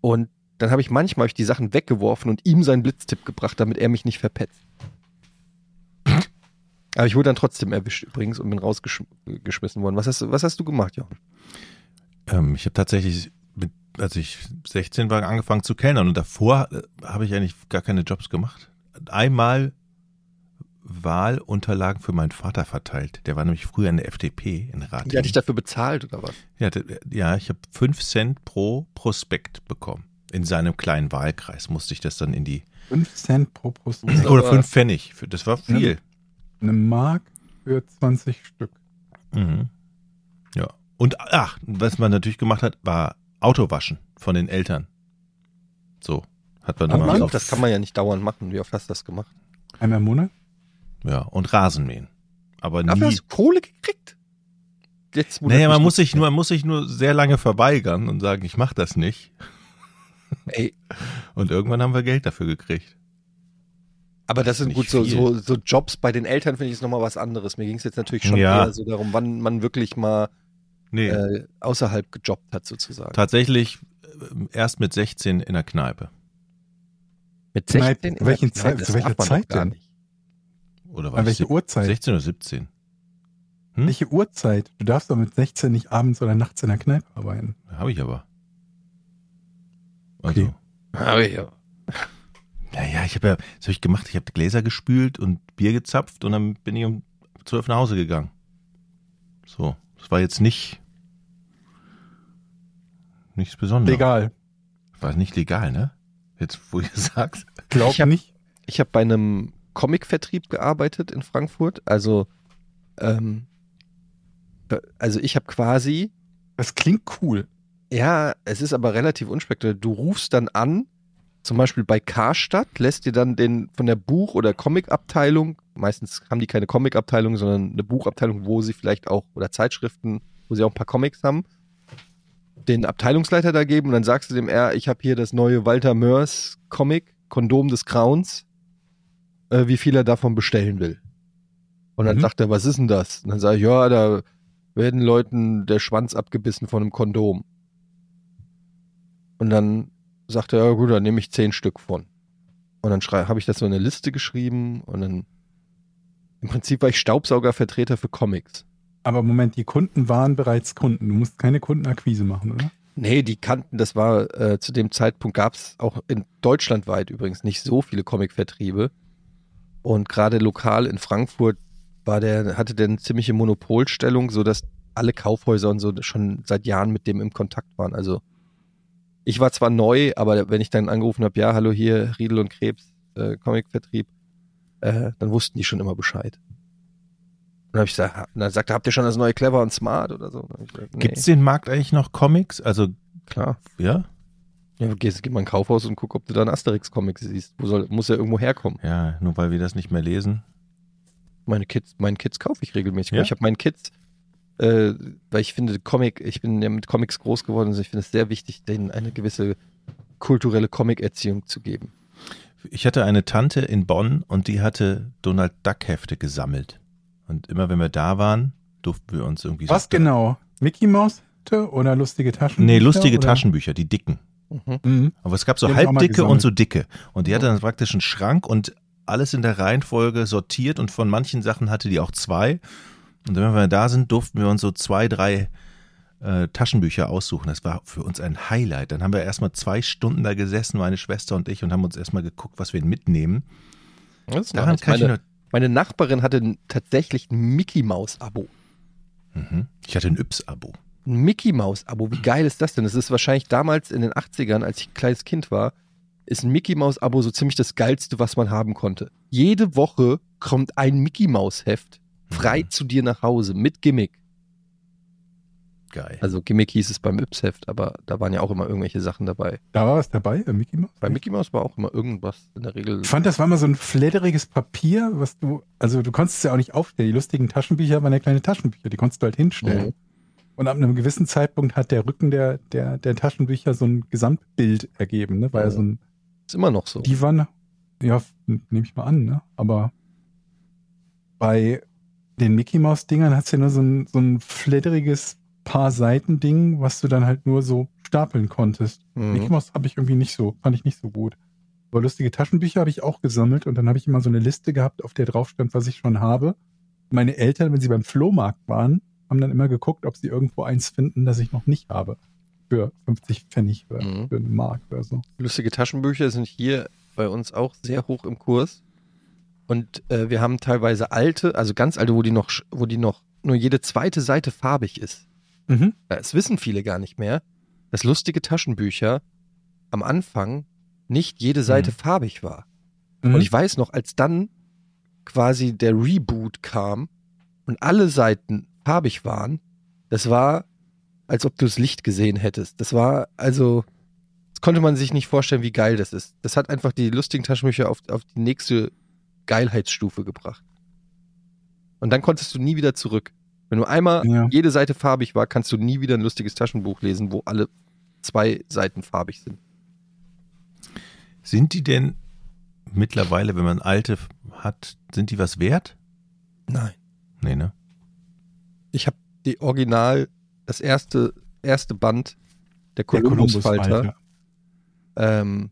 Und dann habe ich manchmal hab ich die Sachen weggeworfen und ihm seinen Blitztipp gebracht, damit er mich nicht verpetzt. Aber ich wurde dann trotzdem erwischt übrigens und bin rausgeschmissen worden. Was hast, du- was hast du gemacht, Jochen? Ähm, ich habe tatsächlich, mit, als ich 16 war, angefangen zu kellnern und davor äh, habe ich eigentlich gar keine Jobs gemacht. Einmal Wahlunterlagen für meinen Vater verteilt. Der war nämlich früher in der FDP in Die hat Ratingen. dich dafür bezahlt oder was? Ja, ja, ich habe fünf Cent pro Prospekt bekommen. In seinem kleinen Wahlkreis musste ich das dann in die 5 Cent pro Prospekt. oder Aber- fünf Pfennig. Für- Das war viel. Eine Mark für 20 Stück. Mhm. Ja. Und ach, was man natürlich gemacht hat, war Autowaschen von den Eltern. So hat man Hat immer man? Oft, das kann man ja nicht dauernd machen. Wie oft hast du das gemacht? Einmal im Monat? Ja, und Rasenmähen. Aber Dafür nie. hast du Kohle gekriegt? Jetzt Naja, man muss sich nur, man muss sich nur sehr lange verweigern und sagen, ich mache das nicht. Ey, Und irgendwann haben wir Geld dafür gekriegt. aber das sind gut so, so, so Jobs bei den Eltern, finde ich, ist nochmal was anderes. Mir ging es jetzt natürlich schon Ja. eher so darum, wann man wirklich mal Nee, äh, außerhalb gejobbt hat, sozusagen. tatsächlich äh, erst mit 16 in der Kneipe. Mit Kneipe, in der Kneipe, Zeit- zu welcher darf man Zeit denn? Oder war An ich welche Uhrzeit? 16 oder 17? Hm? Welche Uhrzeit? Du darfst doch mit 16 nicht abends oder nachts in der Kneipe arbeiten. Habe ich aber. Also, Okay. Aber ja. Naja, ich habe ja, was habe ich gemacht? Ich habe Gläser gespült und Bier gezapft und dann bin ich um 12 nach Hause gegangen. So, das war jetzt nicht nichts Besonderes. Legal. War nicht legal, ne? Jetzt, wo ihr sagt. Glaub Ich hab- nicht. Ich habe bei einem Comic-Vertrieb gearbeitet in Frankfurt. Also ähm, also ich habe quasi, Das klingt cool. ja, es ist aber relativ unspektakulär. Du rufst dann an, zum Beispiel bei Karstadt, lässt dir dann den von der Buch- oder Comic-Abteilung, meistens haben die keine Comic-Abteilung, sondern eine Buchabteilung, wo sie vielleicht auch, oder Zeitschriften, wo sie auch ein paar Comics haben, den Abteilungsleiter da geben und dann sagst du dem, er, ich habe hier das neue Walter Mörs Comic, Kondom des Grauens, äh, wie viel er davon bestellen will. Und dann Mhm. sagt er, was ist denn das? Und dann sage ich, ja, da werden Leuten der Schwanz abgebissen von einem Kondom. Und dann sagt er, ja gut, dann nehme ich zehn Stück von. Und dann habe ich das so in eine Liste geschrieben und dann im Prinzip war ich Staubsaugervertreter für Comics. Aber Moment, die Kunden waren bereits Kunden. Du musst keine Kundenakquise machen, oder? Nee, die kannten, das war äh, zu dem Zeitpunkt gab es auch in deutschlandweit übrigens nicht so viele Comicvertriebe. Und gerade lokal in Frankfurt war der, hatte der eine ziemliche Monopolstellung, sodass alle Kaufhäuser und so schon seit Jahren mit dem im Kontakt waren. Also ich war zwar neu, aber wenn ich dann angerufen habe, ja, hallo hier, Riedel und Krebs, äh, Comicvertrieb, äh, dann wussten die schon immer Bescheid. Und dann habe ich gesagt, dann sagte, habt ihr schon das neue Clever und Smart oder so? Nee, Gibt's den Markt eigentlich noch Comics? Also, klar. ja? Ja, du gehst, geh mal in ein Kaufhaus und guck, ob du da einen Asterix-Comic siehst. Wo soll, muss er irgendwo herkommen? Ja, nur weil wir das nicht mehr lesen. Meine Kids, meinen Kids kaufe ich regelmäßig. Ja? Ich habe meinen Kids, äh, weil ich finde Comic, ich bin ja mit Comics groß geworden, also ich finde es sehr wichtig, denen eine gewisse kulturelle Comic-Erziehung zu geben. Ich hatte eine Tante in Bonn und die hatte Donald Duck Hefte gesammelt. Und immer wenn wir da waren, durften wir uns irgendwie Was so genau? Mickey Mouse oder lustige Taschen? Nee, lustige oder? Taschenbücher, die dicken. Mhm. Mhm. Aber es gab so ich halbdicke und so dicke. Und die hatte dann praktisch einen Schrank und alles in der Reihenfolge sortiert und von manchen Sachen hatte die auch zwei. Und wenn wir da sind, durften wir uns so zwei, drei äh, Taschenbücher aussuchen. Das war für uns ein Highlight. Dann haben wir erstmal zwei Stunden da gesessen, meine Schwester und ich, und haben uns erstmal geguckt, was wir mitnehmen. Das ist Daran nice. kann ich meine, nur. meine Nachbarin hatte tatsächlich ein Mickey Maus-Abo. Mhm. Ich hatte ein Yps-Abo. Ein Mickey Maus-Abo, wie geil ist das denn? Das ist wahrscheinlich damals in den 80ern, als ich ein kleines Kind war, ist ein Mickey Maus-Abo so ziemlich das geilste, was man haben konnte. Jede Woche kommt ein Mickey Maus-Heft frei Mhm. zu dir nach Hause mit Gimmick. Geil. Also Gimmick hieß es beim Yps-Heft, aber da waren ja auch immer irgendwelche Sachen dabei. Da war was dabei, äh, Mickey Mouse? Bei Mickey Maus war auch immer irgendwas in der Regel. Ich fand, das war immer so ein flatteriges Papier, was du, also du konntest es ja auch nicht aufstellen. Die lustigen Taschenbücher waren ja kleine Taschenbücher, die konntest du halt hinstellen. Mhm. Und ab einem gewissen Zeitpunkt hat der Rücken der, der, der Taschenbücher so ein Gesamtbild ergeben, ne? War ja so ein, Ist immer noch so. die waren, ja, nehme ich mal an, ne? Aber bei den Mickey Maus Dingern hat's ja nur so ein, so ein flatteriges paar Seiten Ding, was du dann halt nur so stapeln konntest. Mickey Mhm. Mouse habe ich irgendwie nicht so, fand ich nicht so gut. Aber lustige Taschenbücher habe ich auch gesammelt und dann habe ich immer so eine Liste gehabt, auf der drauf stand, was ich schon habe. Meine Eltern, wenn sie beim Flohmarkt waren, haben dann immer geguckt, ob sie irgendwo eins finden, das ich noch nicht habe. Für 50 Pfennig oder Mhm. für einen Mark oder so. Lustige Taschenbücher sind hier bei uns auch sehr hoch im Kurs. Und äh, wir haben teilweise alte, also ganz alte, wo die noch, wo die noch nur jede zweite Seite farbig ist. Mhm. Das wissen viele gar nicht mehr, dass lustige Taschenbücher am Anfang nicht jede Seite Mhm. farbig war. Mhm. Und ich weiß noch, als dann quasi der Reboot kam und alle Seiten farbig waren, das war, als ob du das Licht gesehen hättest. Das war, also, das konnte man sich nicht vorstellen, wie geil das ist. Das hat einfach die lustigen Taschenbücher auf, auf die nächste Geilheitsstufe gebracht. Und dann konntest du nie wieder zurück. Wenn du einmal Ja. jede Seite farbig war, kannst du nie wieder ein lustiges Taschenbuch lesen, wo alle zwei Seiten farbig sind. Sind die denn mittlerweile, wenn man alte hat, sind die was wert? Nein. Nee, ne? Ich habe die Original, das erste, erste Band der Columbus-Falter. Ähm,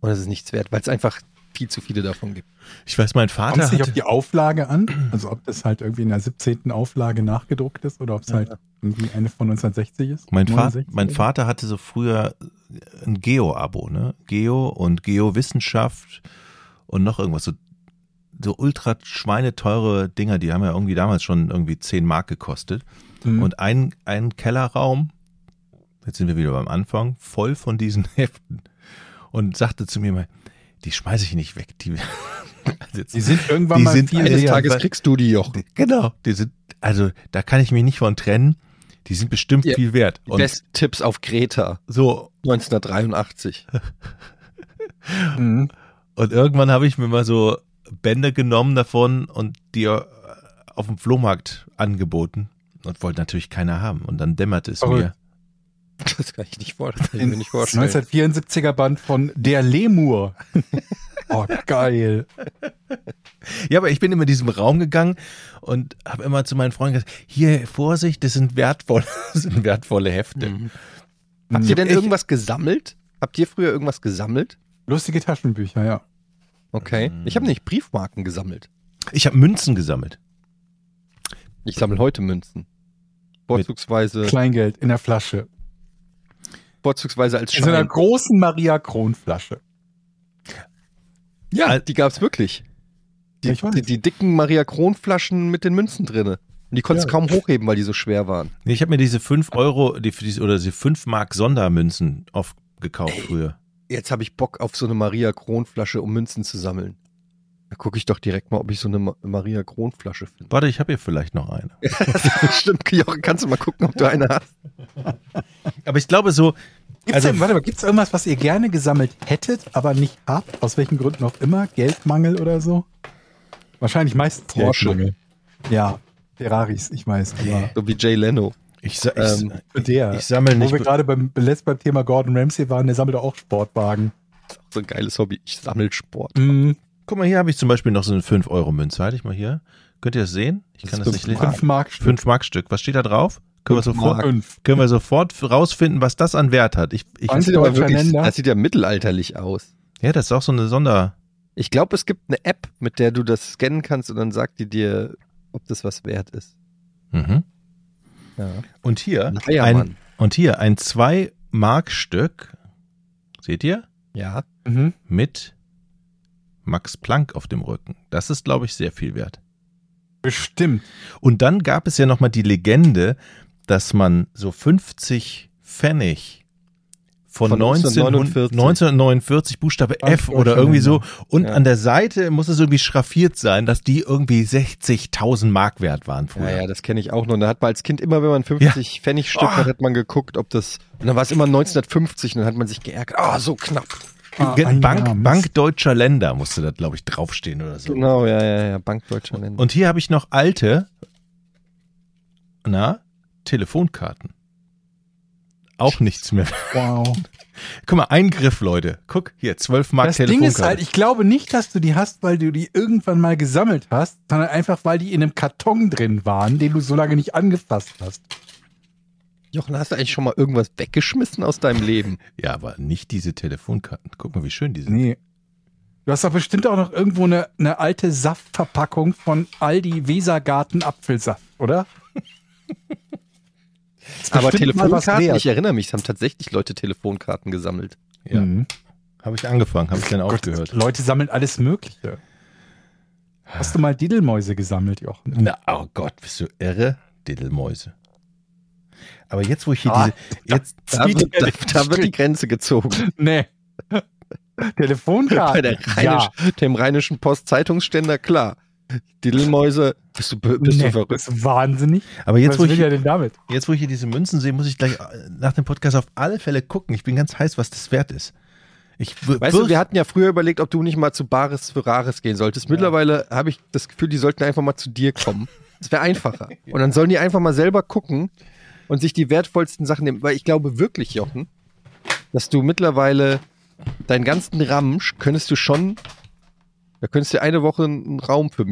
und es ist nichts wert, weil es einfach viel zu viele davon gibt. Ich weiß, mein Kommt Vater es nicht auf die Auflage an? Also ob das halt irgendwie in der 17. Auflage nachgedruckt ist oder ob es halt irgendwie eine von 1960 ist? mein, 69 mein? Vater hatte so früher ein Geo-Abo, ne? Geo und Geo-Wissenschaft und noch irgendwas. So, so ultra schweineteure Dinger, die haben ja irgendwie damals schon irgendwie 10 Mark gekostet. Mhm. Und ein, ein Kellerraum, jetzt sind wir wieder beim Anfang, voll von diesen Heften. Und sagte zu mir mal, die schmeiße ich nicht weg. Die, also jetzt- Die sind irgendwann Die mal sind Eines wert. Tages kriegst du die, Jochen. genau, die sind, also da kann ich mich nicht von trennen. Die sind bestimmt Ja, viel wert. Und besten Tipps auf Kreta so, 1983. Mhm. und irgendwann habe ich mir mal so Bände genommen davon und die äh, auf dem Flohmarkt angeboten. Und wollte natürlich keiner haben. Und dann dämmerte es Verrückt. mir. Das kann ich nicht vorstellen. Das kann ich mir nicht vorstellen. 1974er Band von Der Lemur. oh, geil. Ja, aber ich bin immer in diesem Raum gegangen und habe immer zu meinen Freunden gesagt, hier, Vorsicht, das sind wertvolle, das sind wertvolle Hefte. Mhm. Habt ihr denn Ich- irgendwas gesammelt? Habt ihr früher irgendwas gesammelt? Lustige Taschenbücher, ja. Okay. Mhm. Ich habe nicht Briefmarken gesammelt. Ich habe Münzen gesammelt. Ich sammle heute Münzen. Vorzugsweise, Kleingeld in der Flasche. vorzugsweise als In so einer Schein. großen Maria Kron Flasche. Ja, die gab's wirklich. Die, Ja, ich weiß. die, die dicken Maria Kron Flaschen mit den Münzen drinne. Und die konntest Ja. kaum hochheben, weil die so schwer waren. Nee, ich habe mir diese 5 Euro die, diese- oder diese 5 Mark Sondermünzen oft gekauft früher. Jetzt habe ich Bock auf so eine Maria Kron Flasche, um Münzen zu sammeln. Da gucke ich doch direkt mal, ob ich so eine Ma Maria Kron Flasche finde. Warte, ich habe hier vielleicht noch eine. Stimmt, Jochen, kannst du mal gucken, ob du eine hast? Aber ich glaube so, Gibt's Also- denn, warte mal, gibt's irgendwas, was ihr gerne gesammelt hättet, aber nicht habt? Aus welchen Gründen auch immer? Geldmangel oder so? Wahrscheinlich meistens Porsche. Geldmangel. Ja, Ferraris, ich weiß. Aber So wie Jay Leno. Ich, ich, Ähm, der, ich sammle wo nicht. wir gerade beim, letzt beim Thema Gordon Ramsay waren, der sammelt auch Sportwagen. So ein geiles Hobby. Ich sammel Sport. Mhm. Guck mal, hier habe ich zum Beispiel noch so eine 5 Euro Münze. Halte ich mal hier. Könnt ihr das sehen? Ich Das kann ist das nicht lesen. Fünf Mark Stück. 5 Mark Stück. Was steht da drauf? Können wir, sofort, können wir sofort rausfinden, was das an Wert hat. Ich, ich, Das sieht, aber wirklich, das sieht ja mittelalterlich aus. ja, das ist auch so eine Sonder. Ich glaube, es gibt eine App, mit der du das scannen kannst und dann sagt die dir, ob das was wert ist. Mhm. Ja. Und hier Naja, ein, und hier ein 2 Mark Stück. Seht ihr? Ja. Mhm. Mit Max Planck auf dem Rücken. Das ist, glaube ich, sehr viel wert. Bestimmt. Und dann gab es ja noch mal die Legende, dass man so 50 Pfennig von, Von 1949, 1949 Buchstabe F Deutscher oder irgendwie so und Ja. an der Seite muss es irgendwie schraffiert sein, dass die irgendwie 60.000 Mark wert waren Ja, früher. ja, das kenne ich auch noch. Und da hat man als Kind immer, wenn man 50 Pfennig Stück Oh. hat, hat man geguckt, ob das. Und dann war es immer 1950 und dann hat man sich geärgert. Ah, so knapp. Ah, Bank, Jahr. Bank deutscher Länder musste da, glaube ich, draufstehen oder so. Genau, ja, ja, ja. Bank Deutscher Länder. Und hier habe ich noch alte, na, Telefonkarten. Auch nichts mehr. Wow. Guck mal, ein Griff, Leute. Guck, hier, 12 Mark Das Ding ist halt, ich glaube nicht, dass du die hast, weil du die irgendwann mal gesammelt hast, sondern einfach, weil die in einem Karton drin waren, den du so lange nicht angefasst hast. Jochen, hast du eigentlich schon mal irgendwas weggeschmissen aus deinem Leben? ja, aber nicht diese Telefonkarten. Guck mal, wie schön die sind. Nee. Du hast doch bestimmt auch noch irgendwo eine, eine alte Saftverpackung von Aldi Wesergarten Apfelsaft, oder? Aber Telefonkarten, ich erinnere mich, es haben tatsächlich Leute Telefonkarten gesammelt. Ja, Mhm. habe ich angefangen, habe ich dann Gott, aufgehört. Leute sammeln alles Mögliche. Hast du mal Diddelmäuse gesammelt, Jochen? Na, oh Gott, bist du irre? Diddelmäuse. Aber jetzt, wo ich hier Ah, diese, jetzt, Da wird, da, da wird die Grenze gezogen. Nee. Telefonkarten. Bei der Rheinisch, dem rheinischen Post-Zeitungsständer, klar. Diddelmäuse, bist du, bist nee, du verrückt? Das ist wahnsinnig. aber jetzt, Was wo will ich, er denn damit? jetzt, wo ich hier diese Münzen sehe, muss ich gleich äh, nach dem Podcast auf alle Fälle gucken. Ich bin ganz heiß, was das wert ist. Ich Weißt du, wir hatten ja früher überlegt, ob du nicht mal zu Bares für Rares gehen solltest. Mittlerweile habe ich das Gefühl, die sollten einfach mal zu dir kommen. Das wäre einfacher. Und dann sollen die einfach mal selber gucken und sich die wertvollsten Sachen nehmen. Weil ich glaube wirklich, Jochen, dass du mittlerweile deinen ganzen Ramsch könntest du schon, da könntest du eine Woche einen Raum für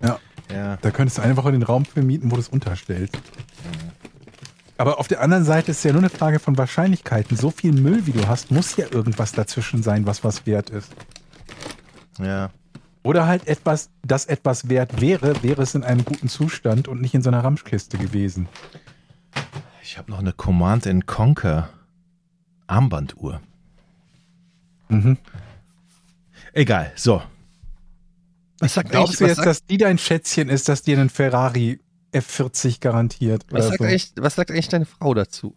mieten. ja. Da könntest du eine Woche den Raum vermieten, wo du es unterstellst. Aber auf der anderen Seite ist es ja nur eine Frage von Wahrscheinlichkeiten. So viel Müll, wie du hast, muss ja irgendwas dazwischen sein, was was wert ist. ja. Oder halt etwas, das etwas wert wäre, wäre es in einem guten Zustand und nicht in so einer Ramschkiste gewesen. Ich habe noch eine Command and Conquer Armbanduhr. Mhm. Egal, so. Was sagt Glaubst du was jetzt, sagt, dass die dein Schätzchen ist, dass dir einen Ferrari F40 garantiert? was, Oder sagt so? eigentlich, was sagt eigentlich deine Frau dazu?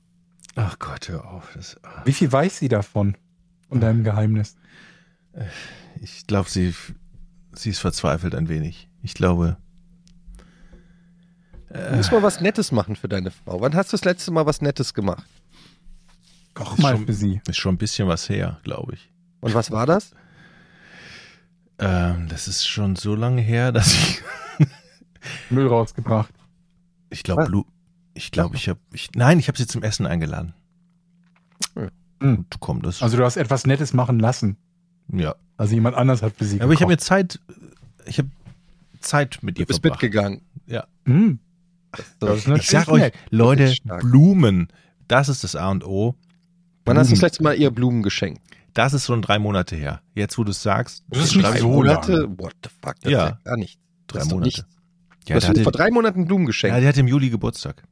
Ach Gott, hör auf. Das, ah. Wie viel weiß sie davon? Von deinem Geheimnis? Ich glaube, sie, sie ist verzweifelt ein wenig. Ich glaube, Du musst mal was Nettes machen für deine Frau. Wann hast du das letzte Mal was Nettes gemacht? Koch mal schon- für sie. ist schon ein bisschen was her, glaube ich. Und was war das? Ähm, das ist schon so lange her, dass ich, Müll rausgebracht. ich glaube, ich glaube, ich habe, ich, nein, ich habe sie zum Essen eingeladen. Hm. Und komm, das, Also du hast etwas Nettes machen lassen. ja. Also jemand anders hat sie Aber ich habe mir. Zeit, ich habe Zeit mit ihr Du bist verbracht. mitgegangen. Ja. Hm. So. ist natürlich Ich sag euch, nett. Leute. Blumen, das ist das A und O. Wann hast du das letzte Mal ihr Blumen geschenkt? Das ist schon drei Monate her. Jetzt, wo du es sagst, Das ist nicht drei, so Monate? lang. What the fuck? Das Ja. gar nicht. drei Monate. nichts. Ja, Du hast hatte, vor drei Monaten Blumen geschenkt. ja, der hatte im Juli Geburtstag.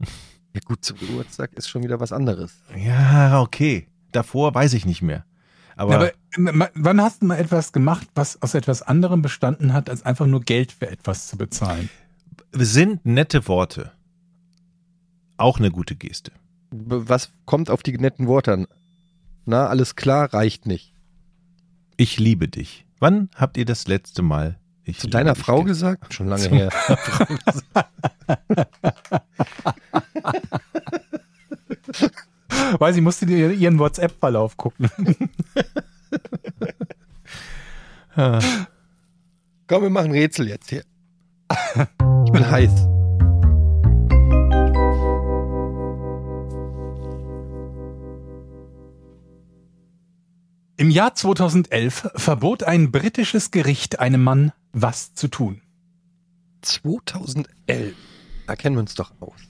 Ja gut, zum Geburtstag ist schon wieder was anderes. Ja, okay. Davor weiß ich nicht mehr. Aber, Ja, aber m- m- wann hast du mal etwas gemacht, was aus etwas anderem bestanden hat, als einfach nur Geld für etwas zu bezahlen? sind nette Worte auch eine gute Geste. Was kommt auf die netten Worte an? Na, alles klar, reicht nicht. Ich liebe dich. Wann habt ihr das letzte Mal ich Zu deiner dich Frau ge- gesagt? Schon lange her. Weiß ich, musste dir ihren WhatsApp-Verlauf gucken. Komm, wir machen Rätsel jetzt hier. Ich bin heiß. Im Jahr 2011 verbot ein britisches Gericht einem Mann, was zu tun. 2011. Da kennen wir uns doch aus.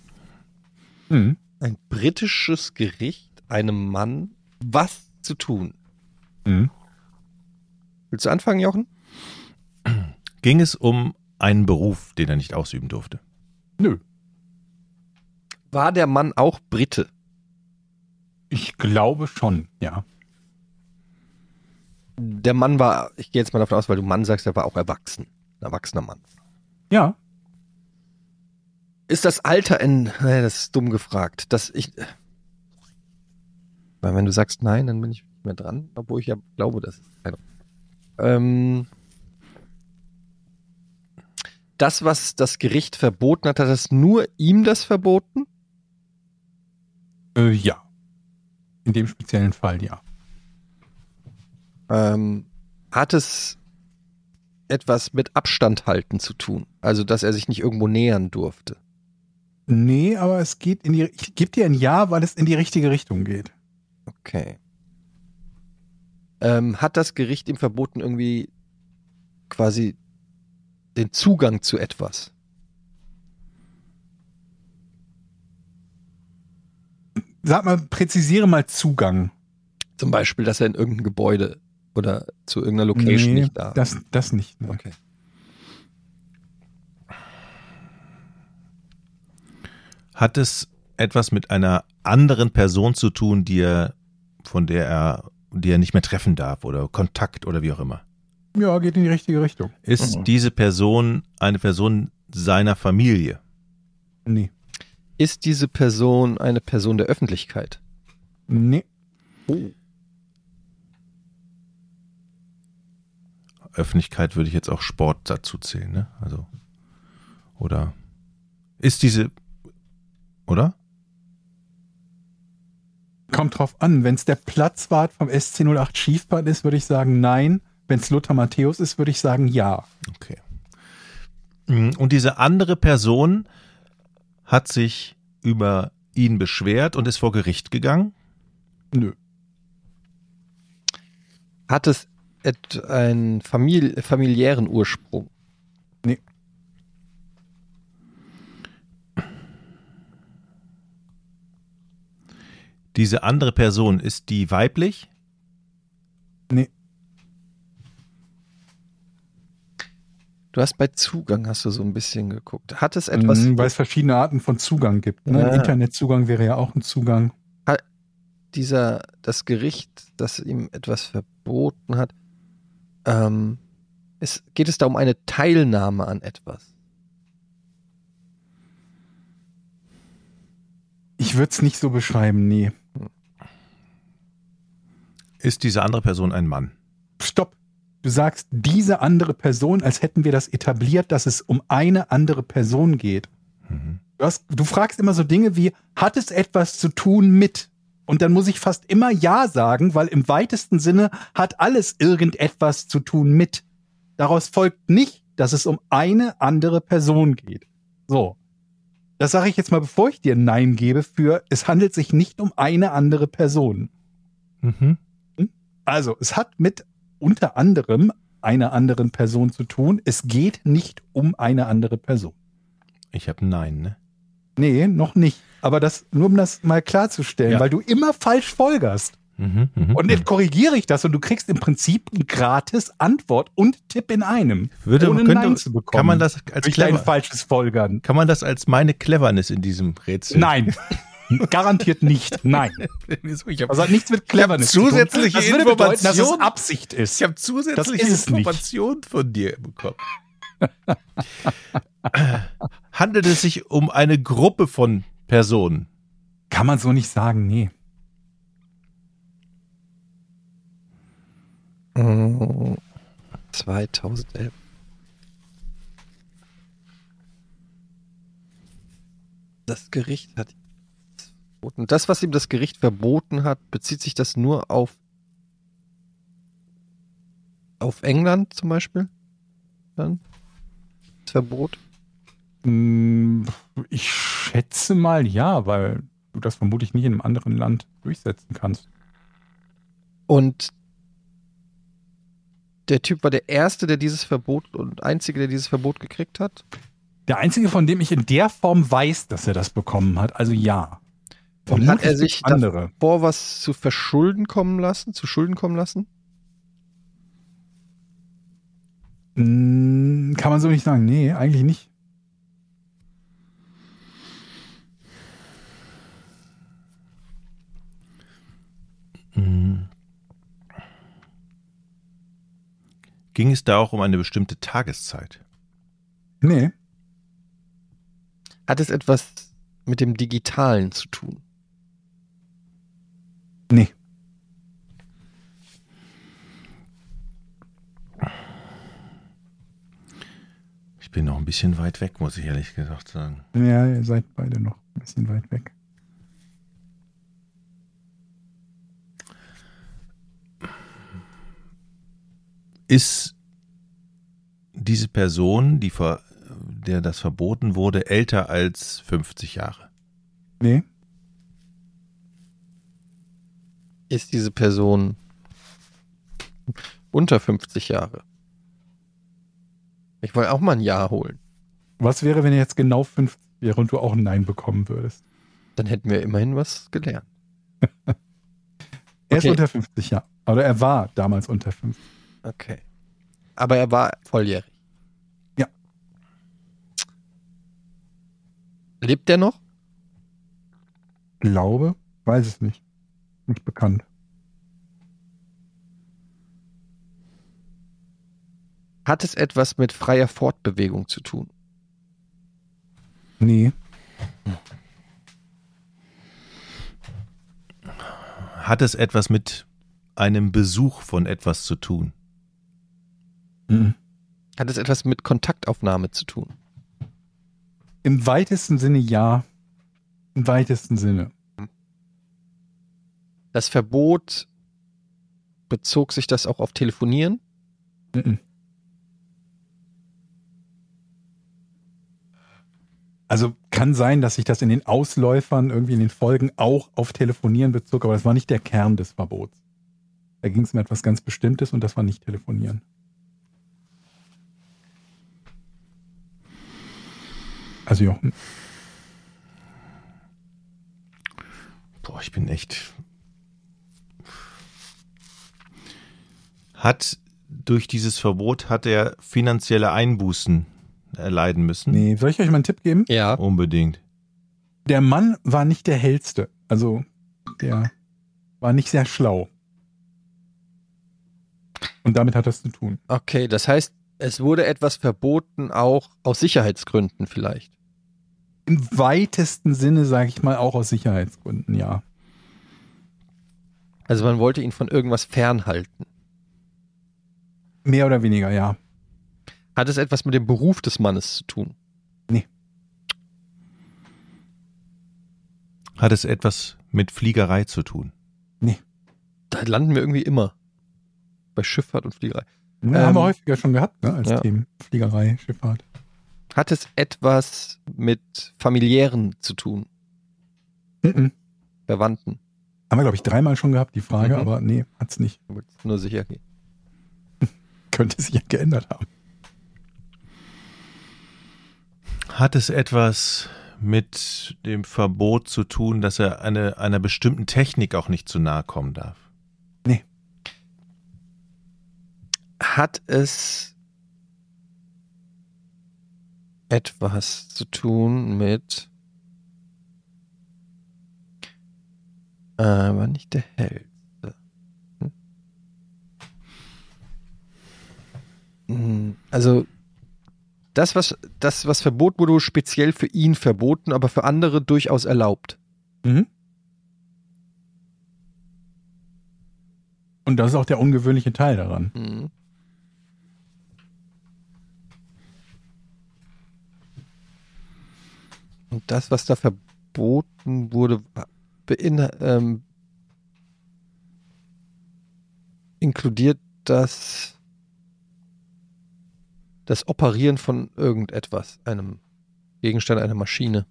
Hm. Ein britisches Gericht einem Mann was zu tun. Hm. Willst du anfangen, Jochen? Ging es um einen Beruf, den er nicht ausüben durfte? Nö. War der Mann auch Brite? Ich glaube schon, ja. Der Mann war, ich gehe jetzt mal davon aus, weil du Mann sagst, er war auch erwachsen. Ein erwachsener Mann. Ja. Ist das Alter in, nee, das ist dumm gefragt, dass ich, weil wenn du sagst nein, dann bin ich nicht mehr dran, obwohl ich ja glaube, das ist. Ähm, das, was das Gericht verboten hat, hat es nur ihm das verboten? Äh, ja. In dem speziellen Fall, ja. Ähm, hat es etwas mit Abstand halten zu tun? Also, dass er sich nicht irgendwo nähern durfte? Nee, aber es geht in die. Ich gebe dir ein Ja, weil es in die richtige Richtung geht. Okay. Ähm, hat das Gericht ihm verboten, irgendwie quasi den Zugang zu etwas? Sag mal, präzisiere mal Zugang. Zum Beispiel, dass er in irgendein Gebäude oder zu irgendeiner Location Nee, nicht da. Das, das nicht. Ne. okay. Hat es etwas mit einer anderen Person zu tun, die er, von der er, die er nicht mehr treffen darf oder Kontakt oder wie auch immer? Ja, geht in die richtige Richtung. Ist Mhm. diese Person eine Person seiner Familie? Nee. Ist diese Person eine Person der Öffentlichkeit? Nee. Öffentlichkeit würde ich jetzt auch Sport dazu zählen, ne? Also oder ist diese oder? Kommt drauf an. Wenn es der Platzwart vom SC08 Schiefbahn ist, würde ich sagen nein. Wenn es Lothar Matthäus ist, würde ich sagen ja. Okay. Mm, Und diese andere Person hat sich über ihn beschwert und ist vor Gericht gegangen? Nö. Hat es einen Famili familiären Ursprung? Nee. Diese andere Person, ist die weiblich? Nee. Du hast bei Zugang hast du so ein bisschen geguckt. Hat es etwas Mhm, Weil es verschiedene Arten von Zugang gibt. Ne? Ja. Internetzugang wäre ja auch ein Zugang. dieser, das Gericht, das ihm etwas verboten hat, ähm, es, geht es da um eine Teilnahme an etwas? Ich würde es nicht so beschreiben, nee. Ist diese andere Person ein Mann? Stopp. Du sagst diese andere Person, als hätten wir das etabliert, dass es um eine andere Person geht. Du, hast, du fragst immer so Dinge wie, hat es etwas zu tun mit? Und dann muss ich fast immer Ja sagen, weil im weitesten Sinne hat alles irgendetwas zu tun mit. Daraus folgt nicht, dass es um eine andere Person geht. So. Das sage ich jetzt mal, bevor ich dir ein Nein gebe, für es handelt sich nicht um eine andere Person. Mhm. Also, es hat mit unter anderem einer anderen Person zu tun. Es geht nicht um eine andere Person. Ich habe Nein, ne? Nee, noch nicht. Aber das, nur um das mal klarzustellen, Ja. weil du immer falsch folgerst. Mhm, mhm, Und mhm. jetzt korrigiere ich das und du kriegst im Prinzip eine gratis Antwort und Tipp in einem. Würde, ohne könnte, Nein zu bekommen. kann man das als clever, falsches Folgern? kann man das als meine Cleverness in diesem Rätsel? Nein. Garantiert nicht. Nein. Ich habe Das hat nichts mit Cleverness zu tun. zusätzliche Das würde bedeuten, dass es. Absicht ist. ich hab zusätzliche. Informationen von dir bekommen. Handelt es sich um eine Gruppe von Personen? Kann man so nicht sagen, nee. Mm, 2011. Das Gericht hat verboten. Das, was ihm das Gericht verboten hat, bezieht sich das nur auf auf England zum Beispiel? Dann? Das Verbot? Mm, Ich schätze mal ja, weil du das vermutlich nicht in einem anderen Land durchsetzen kannst. Und der Typ war der Erste, der dieses Verbot und Einzige, der dieses Verbot gekriegt hat? Der einzige, von dem ich in der Form weiß, dass er das bekommen hat, also ja. Und hat er Vermutlich sich andere? davor was zu verschulden kommen lassen, zu Schulden kommen lassen? Mm, Kann man so nicht sagen. Nee, eigentlich nicht. Mhm. Ging es da auch um eine bestimmte Tageszeit? Nee. Hat es etwas mit dem Digitalen zu tun? Nee. Ich bin noch ein bisschen weit weg, muss ich ehrlich gesagt sagen. Ja, ihr seid beide noch ein bisschen weit weg. Ist diese Person, die ver, der das verboten wurde, älter als 50 Jahre? Nee. Ist diese Person unter 50 Jahre? Ich wollte auch mal ein Ja holen. Was wäre, wenn er jetzt genau 50 wäre und du auch ein Nein bekommen würdest? Dann hätten wir immerhin was gelernt. Er Okay. ist unter 50 Jahre. Oder er war damals unter 50. Okay. Aber er war volljährig. Ja. Lebt er noch? Glaube, weiß es nicht. Nicht bekannt. Hat es etwas mit freier Fortbewegung zu tun? Nee. Hat es etwas mit einem Besuch von etwas zu tun? Mhm. Hat es etwas mit Kontaktaufnahme zu tun? Im weitesten Sinne ja. Im weitesten Sinne. Das Verbot bezog sich das auch auf Telefonieren? Mhm. Also kann sein, dass sich das in den Ausläufern, irgendwie in den Folgen auch auf Telefonieren bezog, aber das war nicht der Kern des Verbots. Da ging es um etwas ganz Bestimmtes und das war nicht Telefonieren. Also Jochen, Boah, ich bin echt. Hat durch dieses Verbot hat er finanzielle Einbußen erleiden müssen? nee, soll ich euch mal einen Tipp geben? Ja. Unbedingt. Der Mann war nicht der hellste. Also der war nicht sehr schlau. Und damit hat das zu tun. Okay, das heißt, es wurde etwas verboten, auch aus Sicherheitsgründen vielleicht. Im weitesten Sinne, sage ich mal, auch aus Sicherheitsgründen, ja. Also man wollte ihn von irgendwas fernhalten. Mehr oder weniger, ja. Hat es etwas mit dem Beruf des Mannes zu tun? Hat es etwas mit Fliegerei zu tun? Da landen wir irgendwie immer. Bei Schifffahrt und Fliegerei. Ja, Ähm, haben wir häufiger schon gehabt, ne, als ja. Themen. Fliegerei, Schifffahrt. Hat es etwas mit familiären zu tun? Mhm. Verwandten? Haben wir, glaube ich, dreimal schon gehabt, die Frage, Mhm. aber nee, hat's nicht. Ich wollte nur sicher gehen. Könnte sich ja geändert haben. Hat es etwas mit dem Verbot zu tun, dass er eine, einer bestimmten Technik auch nicht zu nahe kommen darf? Hat es etwas zu tun mit. Äh, war nicht der Hellste. Hm? Also, das was, das, was verboten wurde, wurde speziell für ihn verboten, aber für andere durchaus erlaubt. Mhm. Und das ist auch der ungewöhnliche Teil daran. Mhm. Und das, was da verboten wurde, ähm, inkludiert das das Operieren von irgendetwas, einem Gegenstand, einer Maschine.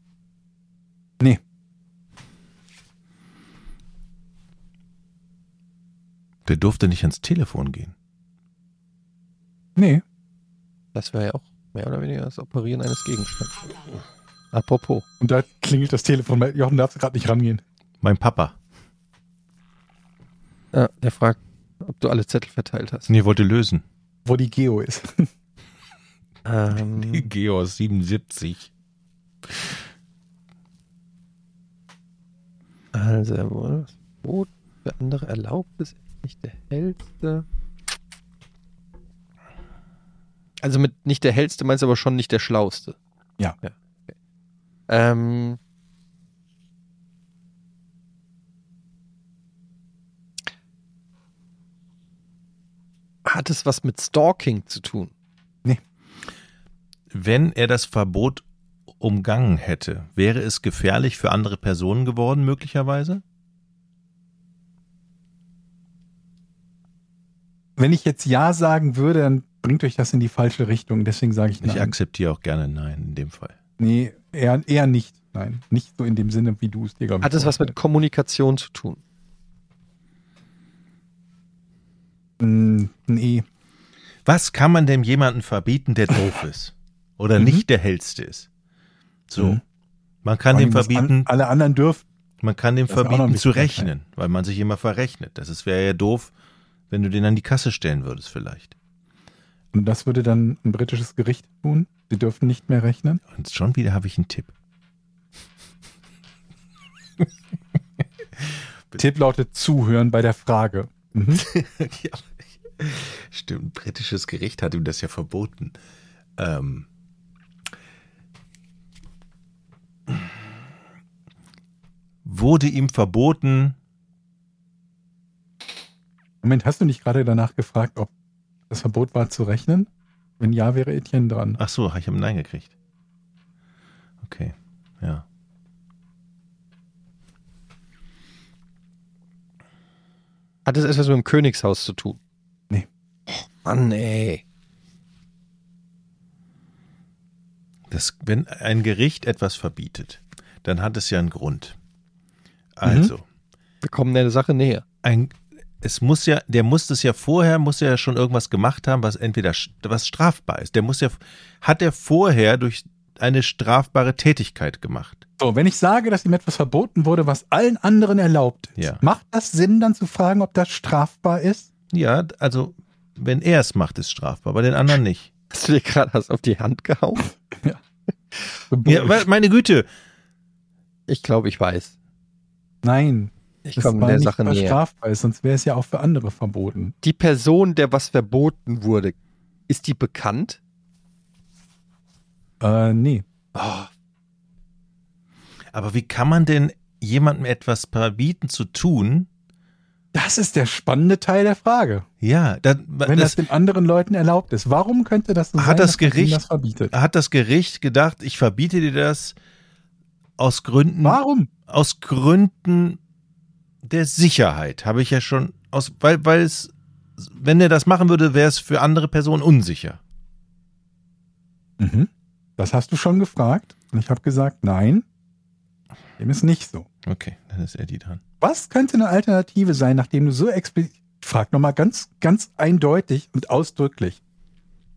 Nee. Der durfte nicht ans Telefon gehen. Nee. Das wäre ja auch mehr oder weniger das Operieren eines Gegenstands. Apropos. Und da klingelt das Telefon. Jochen darf gerade nicht rangehen. Mein Papa. Ja, der fragt, ob du alle Zettel verteilt hast. Nee, wollte lösen. Wo die Geo ist. Ähm, Geos 77. Also, wurde das Verbot für andere erlaubt ist nicht der hellste. Also mit nicht der hellste meinst du aber schon nicht der schlauste. Ja. okay. Ähm, hat es was mit Stalking zu tun? Wenn er das Verbot umgangen hätte, wäre es gefährlich für andere Personen geworden, möglicherweise? Wenn ich jetzt Ja sagen würde, dann bringt euch das in die falsche Richtung. Deswegen sage ich Ich nein. akzeptiere auch gerne Nein in dem Fall. Nee, eher, eher nicht. Nein, nicht so in dem Sinne, wie du es dir, glaube ich, Hat es was mit. Kommunikation zu tun? Mm, Nee. Was kann man dem jemanden verbieten, der doof ist? Oder Mhm. nicht der hellste ist? So. Mhm. Man kann dem verbieten, An, alle anderen dürfen. man kann dem verbieten zu rechnen, weil man sich immer verrechnet. Das ist- wäre ja doof, wenn du den an die Kasse stellen würdest vielleicht. Und das würde dann ein britisches Gericht tun. Sie dürfen nicht mehr rechnen. Und schon wieder habe ich einen Tipp. Tipp lautet Zuhören bei der Frage. Mhm. ja, stimmt, britisches Gericht hat ihm das ja verboten. Ähm, wurde ihm verboten, Moment, hast du nicht gerade danach gefragt, ob das Verbot war zu rechnen? Wenn ja, wäre Etienne dran. ach so, ich habe Nein gekriegt. Okay, ja. Hat es etwas mit dem Königshaus zu tun? Nee. Mann, ey. Das, wenn ein Gericht etwas verbietet, dann hat es ja einen Grund. Also, Wir kommen der Sache näher. ein, es muss ja, der muss das ja vorher, muss er ja schon irgendwas gemacht haben, was entweder was strafbar ist. Der muss ja, hat er vorher durch eine strafbare Tätigkeit gemacht. So, wenn ich sage, dass ihm etwas verboten wurde, was allen anderen erlaubt ist, Ja. macht das Sinn, dann zu fragen, ob das strafbar ist? Ja, also wenn er es macht, ist strafbar, bei den anderen nicht. Hast du dir gerade was auf die Hand gehauen? Ja, weil- meine Güte, Ich glaube, ich weiß. Nein, Ich das komme war der nicht, Sache näher. strafbar ist, sonst wäre es ja auch für andere verboten. Die Person, der was verboten wurde, ist die bekannt? Äh, nee. Oh, aber wie kann man denn jemandem etwas verbieten zu tun, Das ist der spannende Teil der Frage. Ja, da, Wenn das, das, den anderen Leuten erlaubt ist, warum könnte das so Hat sein, das dass man ihnen Gericht- das verbietet? hat das Gericht gedacht, ich verbiete dir das aus Gründen, Warum? aus Gründen der Sicherheit, habe ich ja schon, aus, weil, weil es, wenn er das machen würde, wäre es für andere Personen unsicher. Mhm. Das hast du schon gefragt und ich habe gesagt, nein, dem ist nicht so. Okay, dann ist Eddie dran. Was könnte eine Alternative sein, nachdem du so explizit, frag nochmal ganz, ganz eindeutig und ausdrücklich.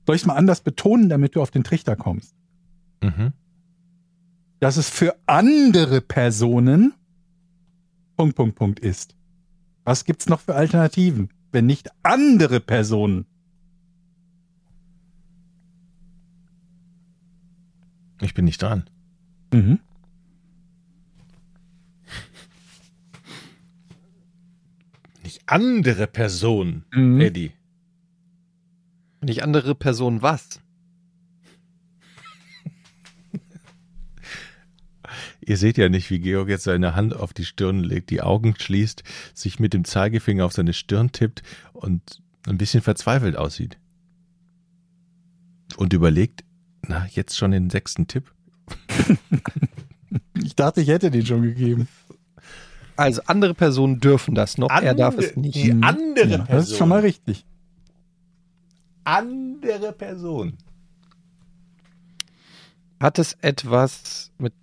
Soll ich es mal anders betonen, damit du auf den Trichter kommst? Mhm. Dass es für andere Personen Punkt, Punkt, Punkt ist. Was gibt's noch für Alternativen, wenn nicht andere Personen? Ich bin nicht dran. Mhm. Nicht andere Personen, Mhm. Eddie. Nicht andere Person was? Ihr seht ja nicht, wie Georg jetzt seine Hand auf die Stirn legt, die Augen schließt, sich mit dem Zeigefinger auf seine Stirn tippt und ein bisschen verzweifelt aussieht. Und überlegt, na, jetzt schon den sechsten Tipp? Ich dachte, ich hätte den schon gegeben. Also andere Personen dürfen das noch, er darf es nicht. Die andere Ja, Person. das ist schon mal richtig. Andere Person. Hat es etwas mit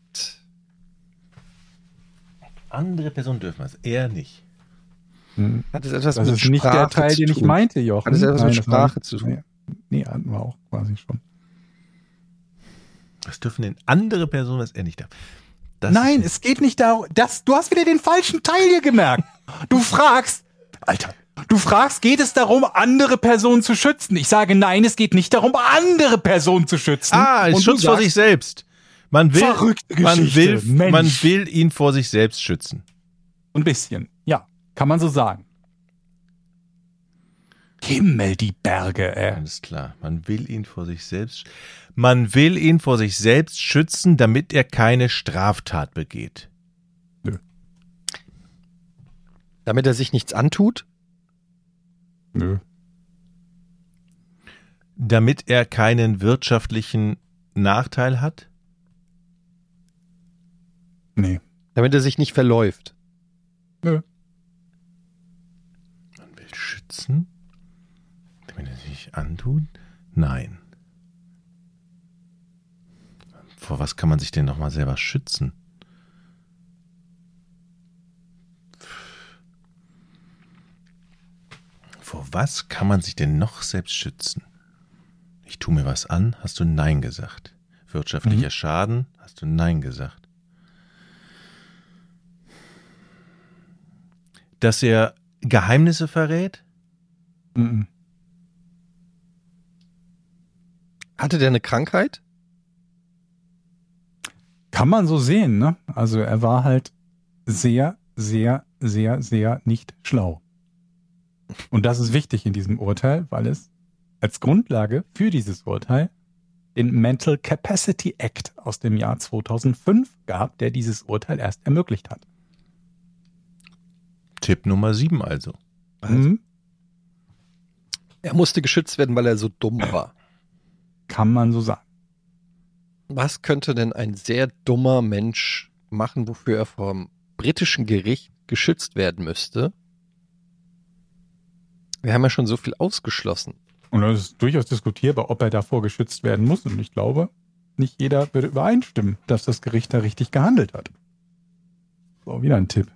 Andere Person dürfen es, er nicht. hat es etwas Das mit ist Sprache nicht der Teil, zu den ich meinte, Jochen. Hat es etwas mit das war Sprache zu tun? Nee, hatten wir auch quasi schon. Das dürfen denn andere Personen, was er nicht darf. Das Nein, es geht nicht darum. Das, du hast wieder den falschen Teil hier gemerkt. Du fragst, Alter, du fragst, geht es darum, andere Personen zu schützen? Ich sage nein, es geht nicht darum, andere Personen zu schützen. Ah, ist Schutz vor sagst, sich selbst. Man will, Verrückte man will, Mensch. man will ihn vor sich selbst schützen. Ein bisschen, ja, kann man so sagen. Himmel, die Berge, ey. Alles klar. Man will ihn vor sich selbst, man will ihn vor sich selbst schützen, damit er keine Straftat begeht. Damit er sich nichts antut? Nö. Damit er keinen wirtschaftlichen Nachteil hat? Nee. Damit er sich nicht verläuft? Nö. Man will schützen, damit er sich nicht antut? Nein. Vor was kann man sich denn nochmal selber schützen? Vor was kann man sich denn noch selbst schützen? Ich tue mir was an, hast du Nein gesagt. Wirtschaftlicher Schaden, hast du Nein gesagt. Dass er Geheimnisse verrät? Mhm. Hatte der eine Krankheit? Kann man so sehen, ne? Also er war halt sehr, sehr, sehr, sehr nicht schlau. Und das ist wichtig in diesem Urteil, weil es als Grundlage für dieses Urteil den Mental Capacity Act aus dem Jahr 2005 gab, der dieses Urteil erst ermöglicht hat. Tipp Nummer 7 also. Mhm. Er musste geschützt werden, weil er so dumm war. Kann man so sagen. Was könnte denn ein sehr dummer Mensch machen, wofür er vom britischen Gericht geschützt werden müsste? Wir haben ja schon so viel ausgeschlossen. Und das ist durchaus diskutierbar, ob er davor geschützt werden muss. Und ich glaube, nicht jeder würde übereinstimmen, dass das Gericht da richtig gehandelt hat. So, wieder ein Tipp.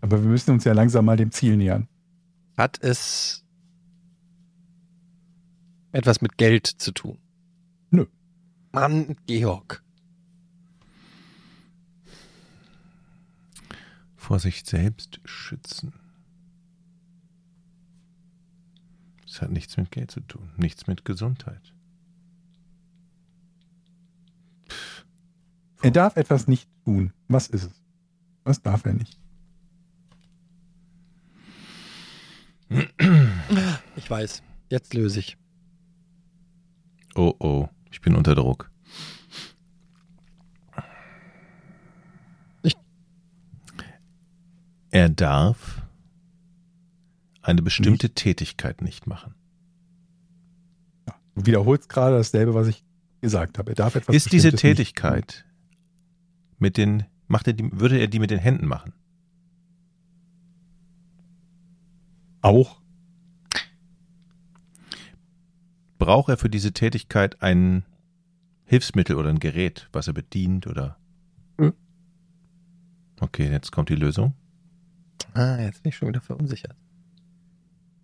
Aber wir müssen uns ja langsam mal dem Ziel nähern. Hat es etwas mit Geld zu tun? Nö. Mann, Georg. Vor sich selbst schützen. Das hat nichts mit Geld zu tun, nichts mit Gesundheit. Er darf etwas nicht tun. Was ist es? Was darf er nicht? Ich weiß. Jetzt löse ich. Oh oh, ich bin unter Druck. Ich- Er darf eine bestimmte Tätigkeit nicht machen. Du wiederholst gerade dasselbe, was ich gesagt habe. Er darf etwas Ist diese Bestimmtes nicht Tätigkeit mit den, macht er die, würde er die mit den Händen machen? Auch. Braucht er für diese Tätigkeit ein Hilfsmittel oder ein Gerät, was er bedient oder? Hm. Okay, jetzt kommt die Lösung. Ah, jetzt bin ich schon wieder verunsichert.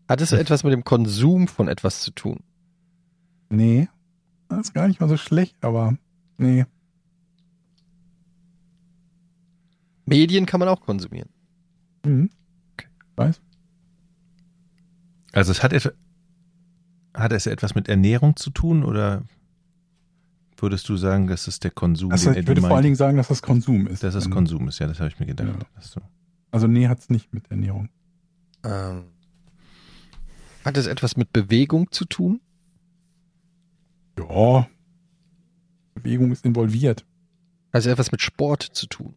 Hat es etwas mit dem Konsum von etwas zu tun? Nee. Das ist gar nicht mal so schlecht, aber nee. Medien kann man auch konsumieren. Mhm. Weiß. Also es hat, et- hat es etwas mit Ernährung zu tun oder würdest du sagen, das ist der Konsum, Also den ich würde meint? vor allen Dingen sagen, dass das Konsum ist. dass das Ähm, Konsum ist, ja, das habe ich mir gedacht. Ja. So. Also nee, hat es nicht mit Ernährung. Ähm, hat es etwas mit Bewegung zu tun? Ja. Bewegung ist involviert. Hat es etwas mit Sport zu tun?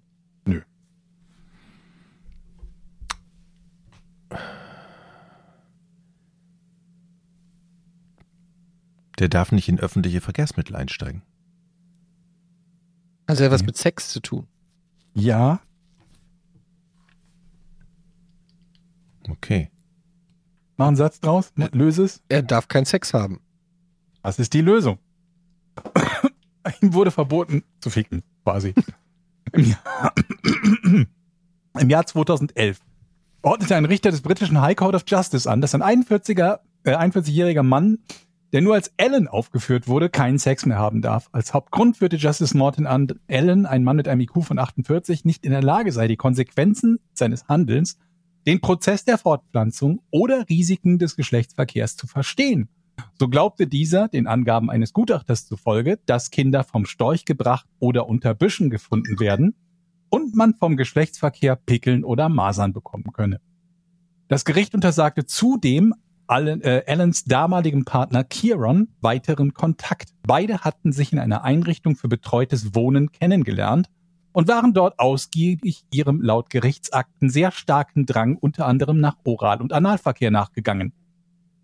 Der darf nicht in öffentliche Verkehrsmittel einsteigen. Hat es etwas Nee. mit Sex zu tun? Ja. Okay. Mach einen Satz draus. Löse es. Er darf keinen Sex haben. Das ist die Lösung. Ihm wurde verboten zu ficken, quasi. Im Jahr, Im Jahr 2011 ordnete ein Richter des britischen High Court of Justice an, dass ein 41er, äh, 41-jähriger Mann, der nur als Alan aufgeführt wurde, keinen Sex mehr haben darf. Als Hauptgrund führte Justice Norton an, Alan, ein Mann mit einem IQ von 48, nicht in der Lage sei, die Konsequenzen seines Handelns, den Prozess der Fortpflanzung oder Risiken des Geschlechtsverkehrs zu verstehen. So glaubte dieser, den Angaben eines Gutachters zufolge, dass Kinder vom Storch gebracht oder unter Büschen gefunden werden und man vom Geschlechtsverkehr Pickeln oder Masern bekommen könne. Das Gericht untersagte zudem Allen, äh, Allens damaligem Partner Kieron weiteren Kontakt. Beide hatten sich in einer Einrichtung für betreutes Wohnen kennengelernt und waren dort ausgiebig ihrem laut Gerichtsakten sehr starken Drang unter anderem nach Oral- und Analverkehr nachgegangen.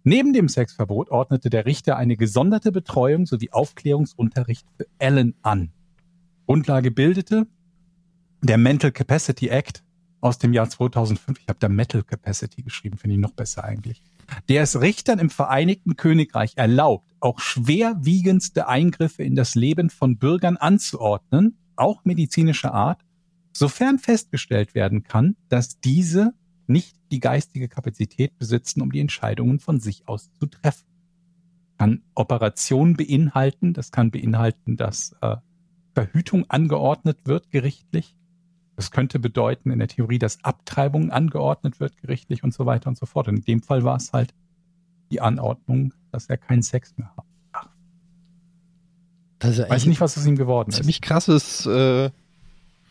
Neben dem Sexverbot ordnete der Richter eine gesonderte Betreuung sowie Aufklärungsunterricht für Allen an. Grundlage bildete der Mental Capacity Act aus dem Jahr 2005. Ich habe da Mental Capacity geschrieben, finde ich noch besser eigentlich. Der es Richtern im Vereinigten Königreich erlaubt, auch schwerwiegendste Eingriffe in das Leben von Bürgern anzuordnen, auch medizinischer Art, sofern festgestellt werden kann, dass diese nicht die geistige Kapazität besitzen, um die Entscheidungen von sich aus zu treffen. Kann Operation beinhalten, das kann beinhalten, dass äh, Verhütung angeordnet wird gerichtlich. Das könnte bedeuten in der Theorie, dass Abtreibung angeordnet wird gerichtlich und so weiter und so fort. Und in dem Fall war es halt die Anordnung, dass er keinen Sex mehr hat. Das ist Weiß nicht, was aus ihm geworden ist. ziemlich krasses äh,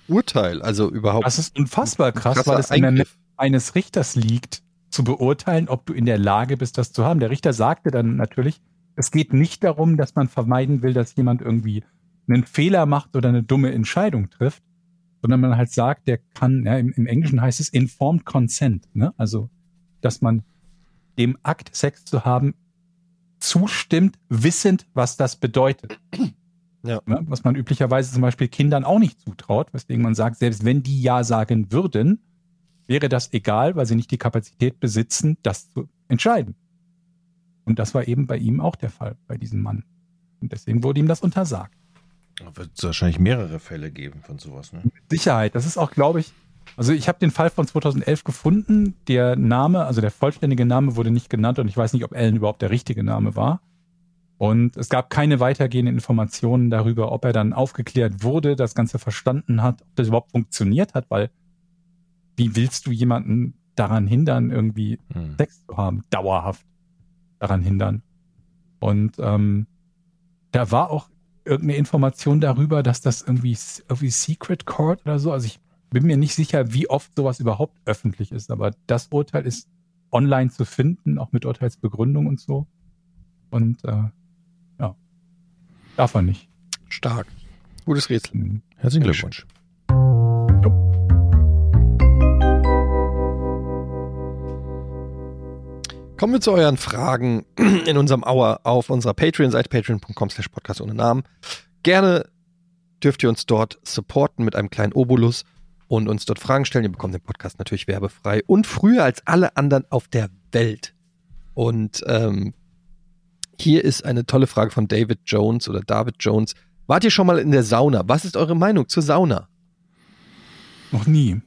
Urteil. Also überhaupt. Das ist unfassbar krass, krasser weil es in der Eingriff. eines Richters liegt, zu beurteilen, ob du in der Lage bist, das zu haben. Der Richter sagte dann natürlich, es geht nicht darum, dass man vermeiden will, dass jemand irgendwie einen Fehler macht oder eine dumme Entscheidung trifft, sondern man halt sagt, der kann, ja, im, im Englischen heißt es informed consent, ne? Also, dass man dem Akt Sex zu haben zustimmt, wissend, was das bedeutet. Ja. Ne? Was man üblicherweise zum Beispiel Kindern auch nicht zutraut, weswegen man sagt, selbst wenn die Ja sagen würden, wäre das egal, weil sie nicht die Kapazität besitzen, das zu entscheiden. Und das war eben bei ihm auch der Fall, bei diesem Mann. Und deswegen wurde ihm das untersagt. Wird es wahrscheinlich mehrere Fälle geben von sowas, ne? Sicherheit, das ist auch, glaube ich, also ich habe den Fall von 2011 gefunden. Der Name, also der vollständige Name wurde nicht genannt und ich weiß nicht, ob Allen überhaupt der richtige Name war. Und es gab keine weitergehenden Informationen darüber, ob er dann aufgeklärt wurde, das Ganze verstanden hat, ob das überhaupt funktioniert hat, weil wie willst du jemanden daran hindern, irgendwie Hm. Sex zu haben, dauerhaft daran hindern. Und ähm, da war auch irgendeine Information darüber, dass das irgendwie, irgendwie Secret Court oder so, also ich bin mir nicht sicher, wie oft sowas überhaupt öffentlich ist, aber das Urteil ist online zu finden, auch mit Urteilsbegründung und so. Und äh, ja, darf er nicht. Stark. Gutes Rätsel. Mhm. Herzlichen. Glückwunsch. Kommen wir zu euren Fragen in unserem Hour auf unserer Patreon-Seite, patreon.com slash podcast ohne Namen. Gerne dürft ihr uns dort supporten mit einem kleinen Obolus und uns dort Fragen stellen. Ihr bekommt den Podcast natürlich werbefrei und früher als alle anderen auf der Welt. Und ähm, hier ist eine tolle Frage von David Jones oder David Jones. Wart ihr schon mal in der Sauna? Was ist eure Meinung zur Sauna? Noch nie.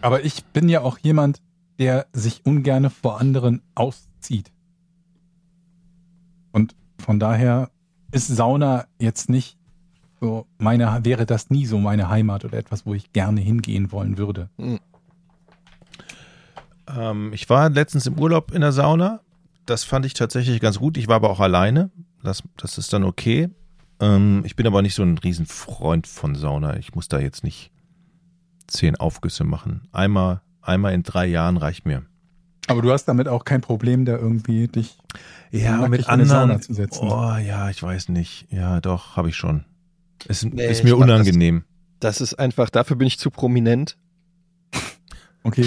Aber ich bin ja auch jemand, der sich ungerne vor anderen auszieht. Und von daher ist Sauna jetzt nicht so meine, wäre das nie so meine Heimat oder etwas, wo ich gerne hingehen wollen würde. Ähm, ich war letztens im Urlaub in der Sauna. Das fand ich tatsächlich ganz gut. Ich war aber auch alleine. Das, das ist dann okay. Ähm, ich bin aber nicht so ein Riesenfreund von Sauna. Ich muss da jetzt nicht zehn Aufgüsse machen. Einmal, einmal in drei Jahren reicht mir. Aber du hast damit auch kein Problem, da irgendwie dich Ja, mit in eine Sauna anderen. zu setzen. Oh ja, ich weiß nicht. Ja, doch, habe ich schon. Es Nee, ist mir mach das- unangenehm. Das ist einfach, dafür bin ich zu prominent. Okay.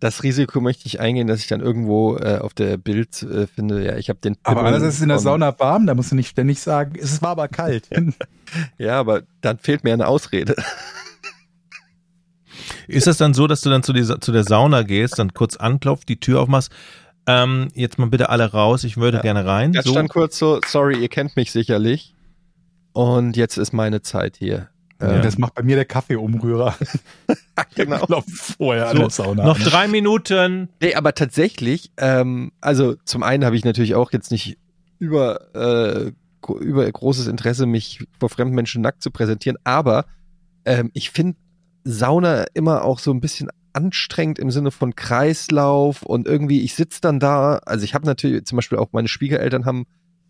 Das Risiko möchte ich eingehen, dass ich dann irgendwo äh, auf der Bild äh, finde, ja, ich habe den Aber alles ist in der Sauna warm, da musst du nicht ständig sagen, es war aber kalt. Ja, aber dann fehlt mir eine Ausrede. Ist es dann so, dass du dann zu, dieser, zu der Sauna gehst, dann kurz anklopft, die Tür aufmachst, ähm, jetzt mal bitte alle raus, ich würde Ja. gerne rein. Da So, stand kurz so, sorry, ihr kennt mich sicherlich. Und jetzt ist meine Zeit hier. Ja. Das macht bei mir der Kaffeeumrührer. genau. Vorher an So, der Sauna. noch drei Minuten. Nee, aber tatsächlich, ähm, also zum einen habe ich natürlich auch jetzt nicht über, äh, über großes Interesse, mich vor fremden Menschen nackt zu präsentieren, aber ähm, ich finde Sauna immer auch so ein bisschen anstrengend im Sinne von Kreislauf und irgendwie, ich sitze dann da, also ich habe natürlich zum Beispiel auch meine Schwiegereltern haben,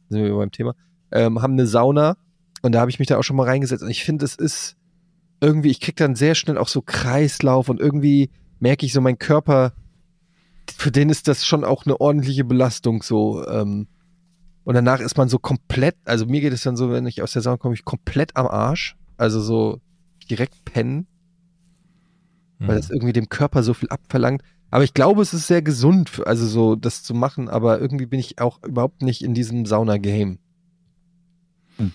sind wir beim Thema, ähm, haben eine Sauna und da habe ich mich da auch schon mal reingesetzt und ich finde, es ist irgendwie, ich krieg dann sehr schnell auch so Kreislauf und irgendwie merke ich so, mein Körper, für den ist das schon auch eine ordentliche Belastung so. Ähm, und danach ist man so komplett, also mir geht es dann so, wenn ich aus der Sauna komme, ich komplett am Arsch. Also so direkt pennen, Weil das irgendwie dem Körper so viel abverlangt. Aber ich glaube, es ist sehr gesund, also so das zu machen, aber irgendwie bin ich auch überhaupt nicht in diesem Sauna-Game. Hm.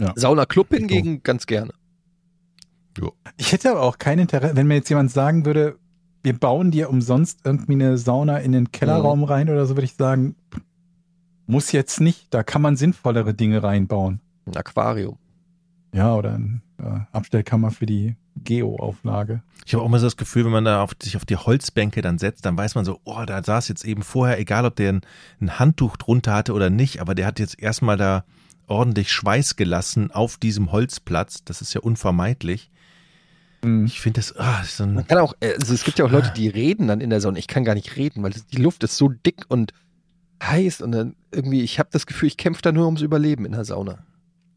Ja. Sauna-Club hingegen ganz gerne. Ich hätte aber auch kein Interesse, wenn mir jetzt jemand sagen würde, wir bauen dir umsonst irgendwie eine Sauna in den Kellerraum rein oder so, würde ich sagen, muss jetzt nicht. Da kann man sinnvollere Dinge reinbauen. Ein Aquarium. Ja, oder eine äh, Abstellkammer für die Geo-Auflage. Ich habe auch immer so das Gefühl, wenn man da auf, sich auf die Holzbänke dann setzt, dann weiß man so, oh, da saß jetzt eben vorher, egal ob der ein, ein Handtuch drunter hatte oder nicht, aber der hat jetzt erstmal da ordentlich Schweiß gelassen auf diesem Holzplatz. Das ist ja unvermeidlich. Hm. Ich finde das, ah, so ein, Man kann auch, äh, also es gibt ja auch Leute, die reden dann in der Sonne. Ich kann gar nicht reden, weil die Luft ist so dick und heiß und dann irgendwie, ich habe das Gefühl, ich kämpfe da nur ums Überleben in der Sauna.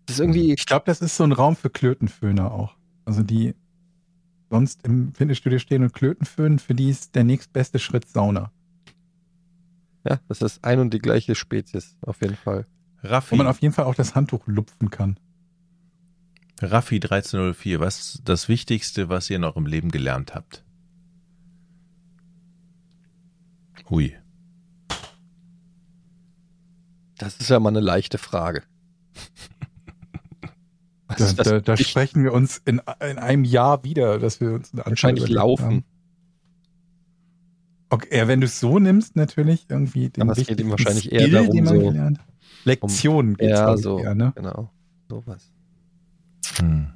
Das ist irgendwie, Ich glaube, das ist so ein Raum für Klötenföhner auch. Also die sonst im Fitnessstudio stehen und Klöten föhnen, für die ist der nächstbeste Schritt Sauna. ja, das ist ein und die gleiche Spezies, auf jeden Fall. Raffi, Wo man auf jeden Fall auch das Handtuch lupfen kann. Raffi 1304, was ist das Wichtigste, was ihr noch im Leben gelernt habt? Hui. Das ist ja mal eine leichte Frage. Da, da, da sprechen wir uns in, in einem Jahr wieder, dass wir uns eine wahrscheinlich laufen. haben. Okay, ja, wenn du es so nimmst, natürlich irgendwie den Aber es geht ihm wahrscheinlich eher Skill, darum, den man so- gelernt. Lektionen geht's, Ja, so, eher, ne? genau, sowas. Hm.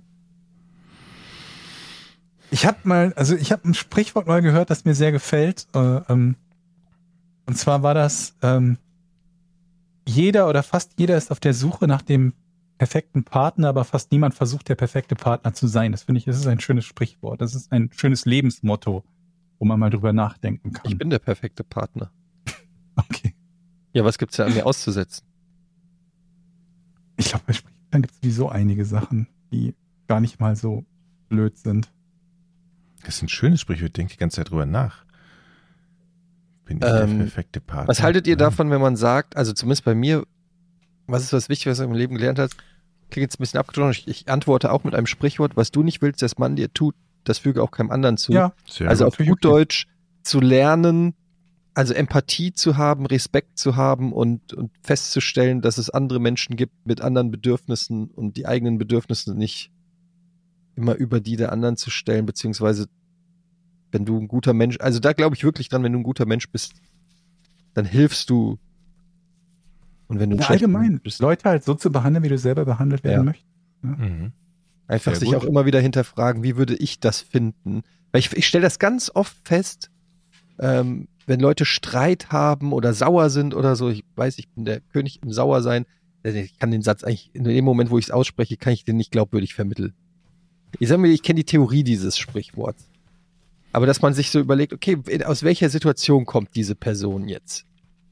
Ich habe mal, also ich habe ein Sprichwort mal gehört, das mir sehr gefällt. Äh, ähm, und zwar war das, ähm, jeder oder fast jeder ist auf der Suche nach dem perfekten Partner, aber fast niemand versucht, der perfekte Partner zu sein. Das finde ich, das ist ein schönes Sprichwort. Das ist ein schönes Lebensmotto, wo man mal drüber nachdenken kann. Ich bin der perfekte Partner. okay. Ja, was gibt's da an mir auszusetzen? Ich glaube, bei Sprichwörtern gibt es sowieso einige Sachen, die gar nicht mal so blöd sind. Das ist ein schönes Sprichwort, denke die ganze Zeit drüber nach. Bin ich Ähm, der perfekte Partner? Was haltet ihr Ja. davon, wenn man sagt, also zumindest bei mir, was ist das Wichtige, was du im Leben gelernt hast? Klingt jetzt ein bisschen abgedroschen. Ich, ich antworte auch mit einem Sprichwort, was du nicht willst, dass man dir tut, das füge auch keinem anderen zu. Ja, Sehr also gut. auf gut okay. Deutsch, zu lernen, also Empathie zu haben, Respekt zu haben und, und festzustellen, dass es andere Menschen gibt mit anderen Bedürfnissen und die eigenen Bedürfnisse nicht immer über die der anderen zu stellen, beziehungsweise wenn du ein guter Mensch, also da glaube ich wirklich dran, wenn du ein guter Mensch bist, dann hilfst du. Und wenn du Ja, allgemein, bist, Leute halt so zu behandeln, wie du selber behandelt werden Ja. möchtest. Mhm. einfach Sehr sich gut. auch immer wieder hinterfragen, wie würde ich das finden? Weil ich, ich stelle das ganz oft fest, ähm, wenn Leute Streit haben oder sauer sind oder so, ich weiß, ich bin der König im Sauersein, äh, ich kann den Satz eigentlich, in dem Moment, wo ich es ausspreche, kann ich den nicht glaubwürdig vermitteln. Ich sage mir, ich kenne die Theorie dieses Sprichworts. Aber dass man sich so überlegt, okay, aus welcher Situation kommt diese Person jetzt?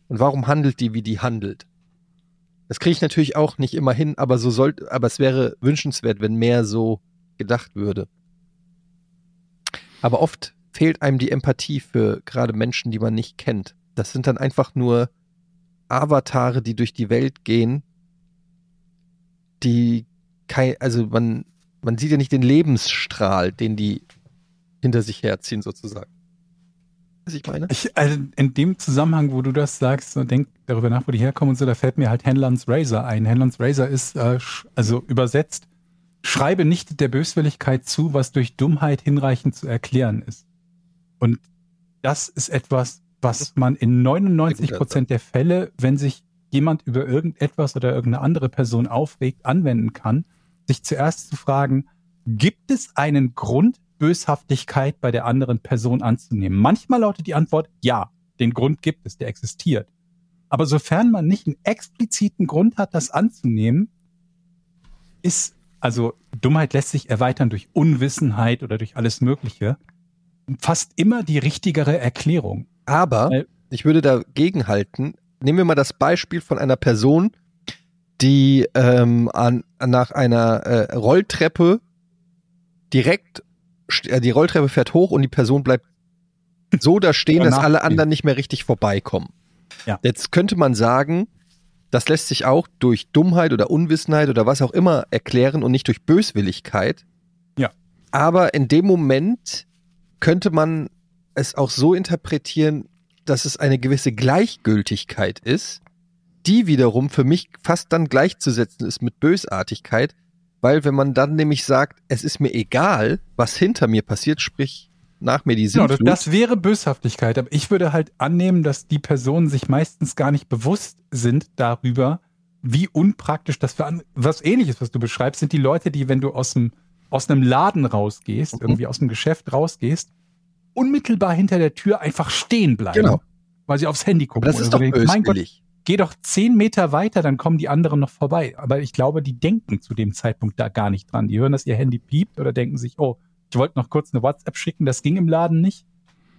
Und warum handelt die, wie die handelt? Das kriege ich natürlich auch nicht immer hin, aber so sollte, aber es wäre wünschenswert, wenn mehr so gedacht würde. Aber oft fehlt einem die Empathie für gerade Menschen, die man nicht kennt. Das sind dann einfach nur Avatare, die durch die Welt gehen, die kein, also man, man sieht ja nicht den Lebensstrahl, den die hinter sich herziehen, sozusagen. Was ich meine? Ich, also in dem Zusammenhang, wo du das sagst, so denk darüber nach, wo die herkommen und so, da fällt mir halt Henlons Razor ein. Henlons Razor ist, äh, also übersetzt, schreibe nicht der Böswilligkeit zu, was durch Dummheit hinreichend zu erklären ist. Und das ist etwas, was man in 99 Prozent der Fälle, wenn sich jemand über irgendetwas oder irgendeine andere Person aufregt, anwenden kann, sich zuerst zu fragen, gibt es einen Grund, Böshaftigkeit bei der anderen Person anzunehmen? Manchmal lautet die Antwort ja, den Grund gibt es, der existiert. Aber sofern man nicht einen expliziten Grund hat, das anzunehmen, ist, also Dummheit lässt sich erweitern durch Unwissenheit oder durch alles Mögliche, fast immer die richtigere Erklärung. Aber Weil- ich würde dagegen halten. Nehmen wir mal das Beispiel von einer Person, die ähm, an, nach einer äh, Rolltreppe direkt, die Rolltreppe fährt hoch und die Person bleibt so da stehen, dass alle anderen nicht mehr richtig vorbeikommen. Ja. Jetzt könnte man sagen, das lässt sich auch durch Dummheit oder Unwissenheit oder was auch immer erklären und nicht durch Böswilligkeit. Ja. Aber in dem Moment könnte man es auch so interpretieren, dass es eine gewisse Gleichgültigkeit ist, die wiederum für mich fast dann gleichzusetzen ist mit Bösartigkeit, weil wenn man dann nämlich sagt, es ist mir egal, was hinter mir passiert, sprich nach mir die Genau, das, Sintflut, das wäre Böshaftigkeit, aber ich würde halt annehmen, dass die Personen sich meistens gar nicht bewusst sind darüber, wie unpraktisch das für was ähnliches, was du beschreibst, sind die Leute, die, wenn du aus dem, aus einem Laden rausgehst, Mhm. irgendwie aus dem Geschäft rausgehst, unmittelbar hinter der Tür einfach stehen bleiben. Genau. Weil sie aufs Handy aber gucken. das ist doch. Denken, Mein Gott, böswillig. Geh doch zehn Meter weiter, dann kommen die anderen noch vorbei. Aber ich glaube, die denken zu dem Zeitpunkt da gar nicht dran. Die hören, dass ihr Handy piept oder denken sich, oh, ich wollte noch kurz eine WhatsApp schicken, das ging im Laden nicht.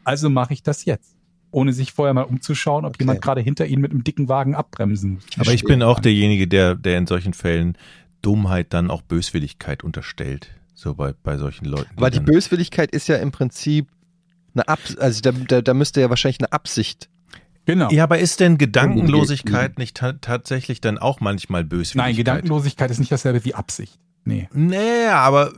Also mache ich das jetzt. Ohne sich vorher mal umzuschauen, ob Okay. jemand gerade hinter ihnen mit einem dicken Wagen abbremsen muss. Aber ich bin auch derjenige, der, der in solchen Fällen Dummheit dann auch Böswilligkeit unterstellt. So bei, bei solchen Leuten. Aber die dann- Böswilligkeit ist ja im Prinzip eine Ab also da, da, da müsste ja wahrscheinlich eine Absicht. Genau. Ja, aber ist denn Gedankenlosigkeit nicht ta tatsächlich dann auch manchmal Böswilligkeit? Nein, Gedankenlosigkeit ist nicht dasselbe wie Absicht. Nee. Nee, aber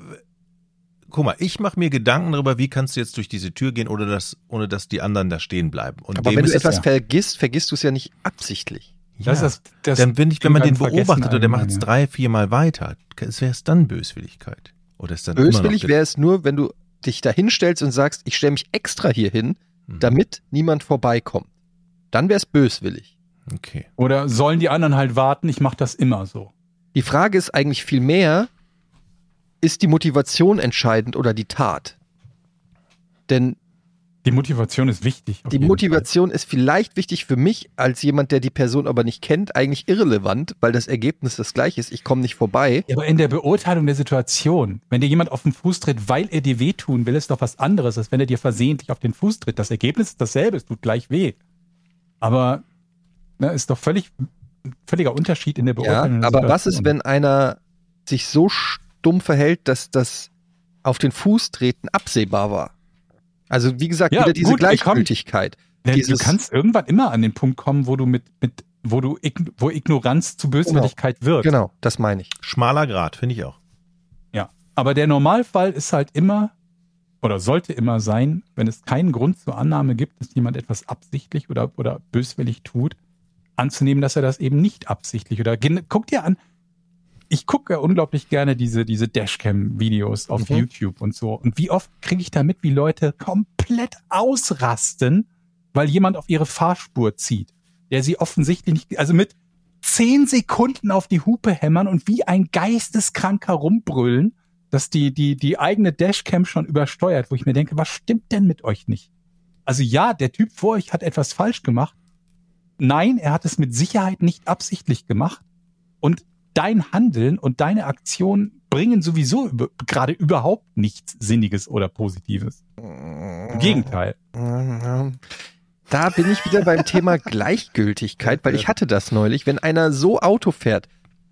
guck mal, ich mache mir Gedanken darüber, wie kannst du jetzt durch diese Tür gehen, ohne dass, ohne dass die anderen da stehen bleiben. Und Aber wenn du etwas ja. vergisst, vergisst du es ja nicht absichtlich. Das ja, ist das, das dann bin ich, wenn man den beobachtet und der macht es ja. drei, viermal weiter, wäre es dann Böswilligkeit? Oder ist dann Böswillig wäre es nur, wenn du dich da hinstellst und sagst, ich stelle mich extra hier hin, Mhm. damit niemand vorbeikommt. Dann wäre es böswillig. Okay. Oder sollen die anderen halt warten? Ich mache das immer so. Die Frage ist eigentlich viel mehr, ist die Motivation entscheidend oder die Tat? Denn Die Motivation ist wichtig. die Motivation ist vielleicht wichtig für mich als jemand, der die Person aber nicht kennt, eigentlich irrelevant, weil das Ergebnis das gleiche ist. Ich komme nicht vorbei. Ja, aber in der Beurteilung der Situation, wenn dir jemand auf den Fuß tritt, weil er dir wehtun will, ist doch was anderes, als wenn er dir versehentlich auf den Fuß tritt. Das Ergebnis ist dasselbe, es tut gleich weh. Aber ne, ist doch völlig völliger Unterschied in der Ja, Beurteilung. der aber was ist, Situation. wenn einer sich so stumm verhält, dass das auf den Fuß treten absehbar war? Also wie gesagt, Ja, wieder diese gut, Gleichgültigkeit. Denn dieses- du kannst irgendwann immer an den Punkt kommen, wo du mit, mit wo du wo Ignoranz zu Böswilligkeit wird. Genau, das meine ich. Schmaler Grad, finde ich auch. Ja. Aber der Normalfall ist halt immer, oder sollte immer sein, wenn es keinen Grund zur Annahme gibt, dass jemand etwas absichtlich oder, oder böswillig tut, anzunehmen, dass er das eben nicht absichtlich oder guck dir an. Ich gucke ja unglaublich gerne diese, diese Dashcam-Videos auf Mhm. YouTube und so. Und wie oft kriege ich da mit, wie Leute komplett ausrasten, weil jemand auf ihre Fahrspur zieht, der sie offensichtlich nicht, also mit zehn Sekunden auf die Hupe hämmern und wie ein Geisteskranker rumbrüllen, dass die, die, die eigene Dashcam schon übersteuert, wo ich mir denke, was stimmt denn mit euch nicht? Also ja, der Typ vor euch hat etwas falsch gemacht. Nein, er hat es mit Sicherheit nicht absichtlich gemacht. Und dein Handeln und deine Aktion bringen sowieso über, gerade überhaupt nichts Sinniges oder Positives. Im Gegenteil. Da bin ich wieder beim Thema Gleichgültigkeit, weil ich hatte das neulich, wenn einer so Auto fährt,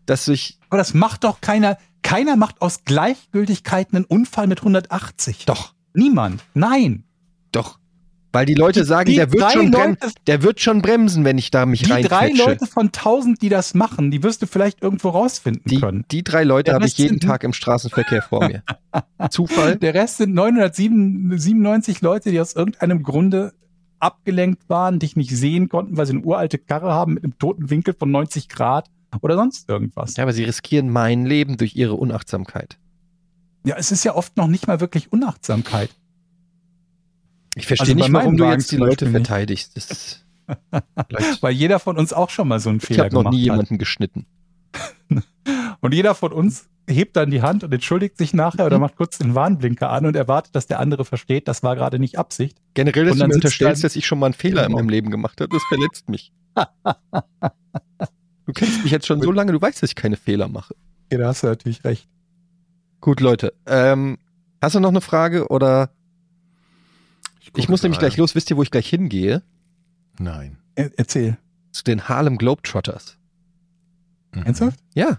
dass sich Aber das macht doch keiner, keiner macht aus Gleichgültigkeit einen Unfall mit 180. doch, Niemand. Nein. doch, weil die Leute Die- sagen, die der wird schon Leute- der wird schon bremsen, wenn ich da mich Die drei. Leute von tausend, die das machen, die wirst du vielleicht irgendwo rausfinden Die, können. die drei Leute habe ich jeden Tag im Straßenverkehr vor mir. Zufall? Der Rest sind 997 Leute, die aus irgendeinem Grunde abgelenkt waren, dich nicht sehen konnten, weil sie eine uralte Karre haben mit einem toten Winkel von 90 Grad oder sonst irgendwas. Ja, aber sie riskieren mein Leben durch ihre Unachtsamkeit. Ja, es ist ja oft noch nicht mal wirklich Unachtsamkeit. Ich verstehe Also nicht, warum du jetzt die Leute verteidigst. Weil jeder von uns auch schon mal so einen ich Fehler habe noch gemacht nie hat. jemanden geschnitten. Und jeder von uns hebt dann die Hand und entschuldigt sich nachher Mhm. oder macht kurz den Warnblinker an und erwartet, dass der andere versteht, das war gerade nicht Absicht. Generell, dass du dann mir unterstellst, dann- dass ich schon mal einen Fehler in Genau. meinem Leben gemacht habe, das verletzt mich. du kennst mich jetzt schon so lange, du weißt, dass ich keine Fehler mache. Ja, da hast du natürlich recht. Gut, Leute. Ähm, hast du noch eine Frage oder ich, gucke muss nämlich gleich los. Wisst ihr, wo ich gleich hingehe? Nein. Er erzähl. Zu den Harlem Globetrotters. Mhm. Ernsthaft? Ja.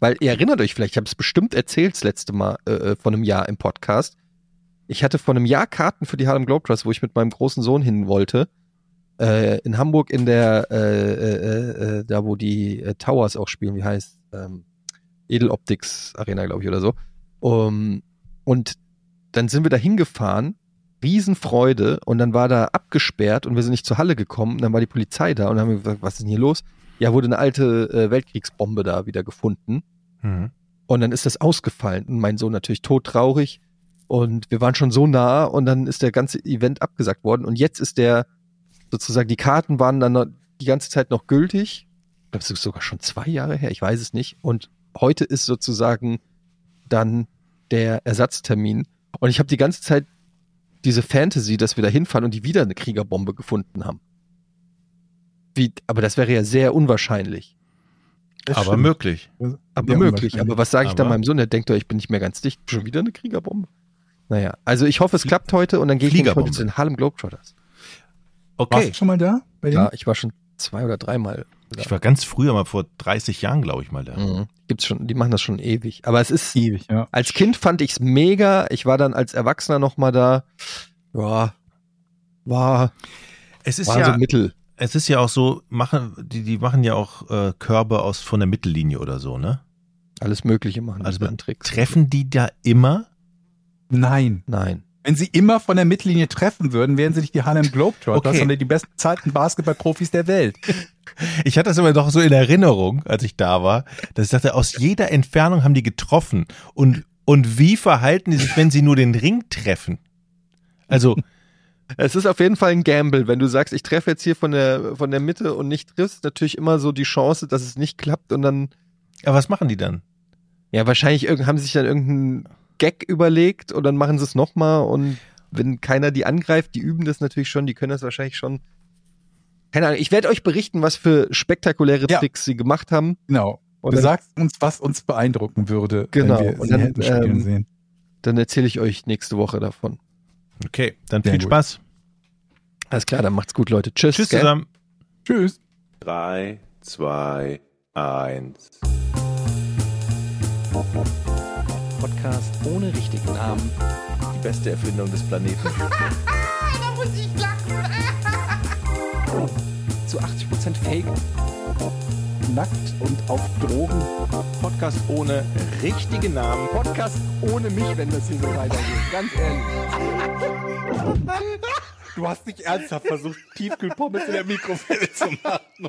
Weil ihr erinnert euch vielleicht, ich habe es bestimmt erzählt das letzte Mal äh, äh, vor einem Jahr im Podcast. Ich hatte vor einem Jahr Karten für die Harlem Globetrotters, wo ich mit meinem großen Sohn hin wollte. Äh, in Hamburg in der, äh, äh, äh, da wo die äh, Towers auch spielen, wie heißt, ähm, Edeloptics Arena, glaube ich, oder so. Um, und dann sind wir da hingefahren, Riesenfreude, und dann war da abgesperrt und wir sind nicht zur Halle gekommen. Dann war die Polizei da und dann haben wir gesagt, was ist denn hier los? Ja, wurde eine alte äh, Weltkriegsbombe da wieder gefunden. Mhm. Und dann ist das ausgefallen. Und mein Sohn natürlich todtraurig. Und wir waren schon so nah und dann ist der ganze Event abgesagt worden. Und jetzt ist der, sozusagen, die Karten waren dann die ganze Zeit noch gültig. Ich glaube, es ist sogar schon zwei Jahre her, ich weiß es nicht. Und heute ist sozusagen dann der Ersatztermin. Und ich habe die ganze Zeit diese Fantasy, dass wir da hinfahren und die wieder eine Kriegerbombe gefunden haben. Wie, aber das wäre ja sehr unwahrscheinlich. Das Aber stimmt. möglich. Aber Ja, möglich. Aber was sage ich da Aber- meinem Sohn? Der denkt doch, ich bin nicht mehr ganz dicht. Schon wieder eine Kriegerbombe? Naja, also ich hoffe, es klappt heute und dann gehe ich heute zu den Harlem Globetrotters. Warst Okay. du schon mal da? Bei denen? Ja, ich war schon zwei oder dreimal. Ich war ganz früher mal vor 30 Jahren, glaube ich mal da. Mhm. Gibt's schon, die machen das schon ewig. Aber es ist, Ewig, ja. als Kind fand ich's mega. Ich war dann als Erwachsener noch mal da. Ja, war, Es ist war ja, so mittel. es ist ja auch so, machen, die, die machen ja auch äh, Körbe aus von der Mittellinie oder so, ne? Alles Mögliche machen Also die an Tricks. Treffen die da immer? Nein. Nein. Wenn sie immer von der Mittellinie treffen würden, wären sie nicht die Harlem Globetrotters, Okay. sondern die besten bezahlten Basketballprofis der Welt. Ich hatte das immer doch so in Erinnerung, als ich da war, dass ich dachte, aus jeder Entfernung haben die getroffen. Und, und wie verhalten die sich, wenn sie nur den Ring treffen? Also, Es ist auf jeden Fall ein Gamble. Wenn du sagst, ich treffe jetzt hier von der, von der Mitte und nicht triffst, natürlich immer so die Chance, dass es nicht klappt und dann aber was machen die dann? Ja, wahrscheinlich irgend- haben sie sich dann irgendeinen Gag überlegt und dann machen sie es nochmal und wenn keiner die angreift, die üben das natürlich schon, die können das wahrscheinlich schon. Keine Ahnung, ich werde euch berichten, was für spektakuläre Ja. Tricks sie gemacht haben. Genau. Und dann, sagst uns, was uns beeindrucken würde, Genau. wenn wir Und sie dann, hätten spielen ähm, sehen. dann erzähle ich euch nächste Woche davon. Okay, dann Sehr viel gut. Spaß. Alles klar, dann macht's gut, Leute. Tschüss. Tschüss gell? zusammen. Tschüss. Drei, zwei, eins. Podcast ohne richtigen Namen. Die beste Erfindung des Planeten. Da muss ich lachen. Zu 80% Fake. nackt und auf Drogen. Podcast ohne richtigen Namen. Podcast ohne mich, wenn das hier so weitergeht. Ganz ehrlich. Du hast nicht ernsthaft versucht, Tiefkühlpommes in der Mikrowelle zu machen.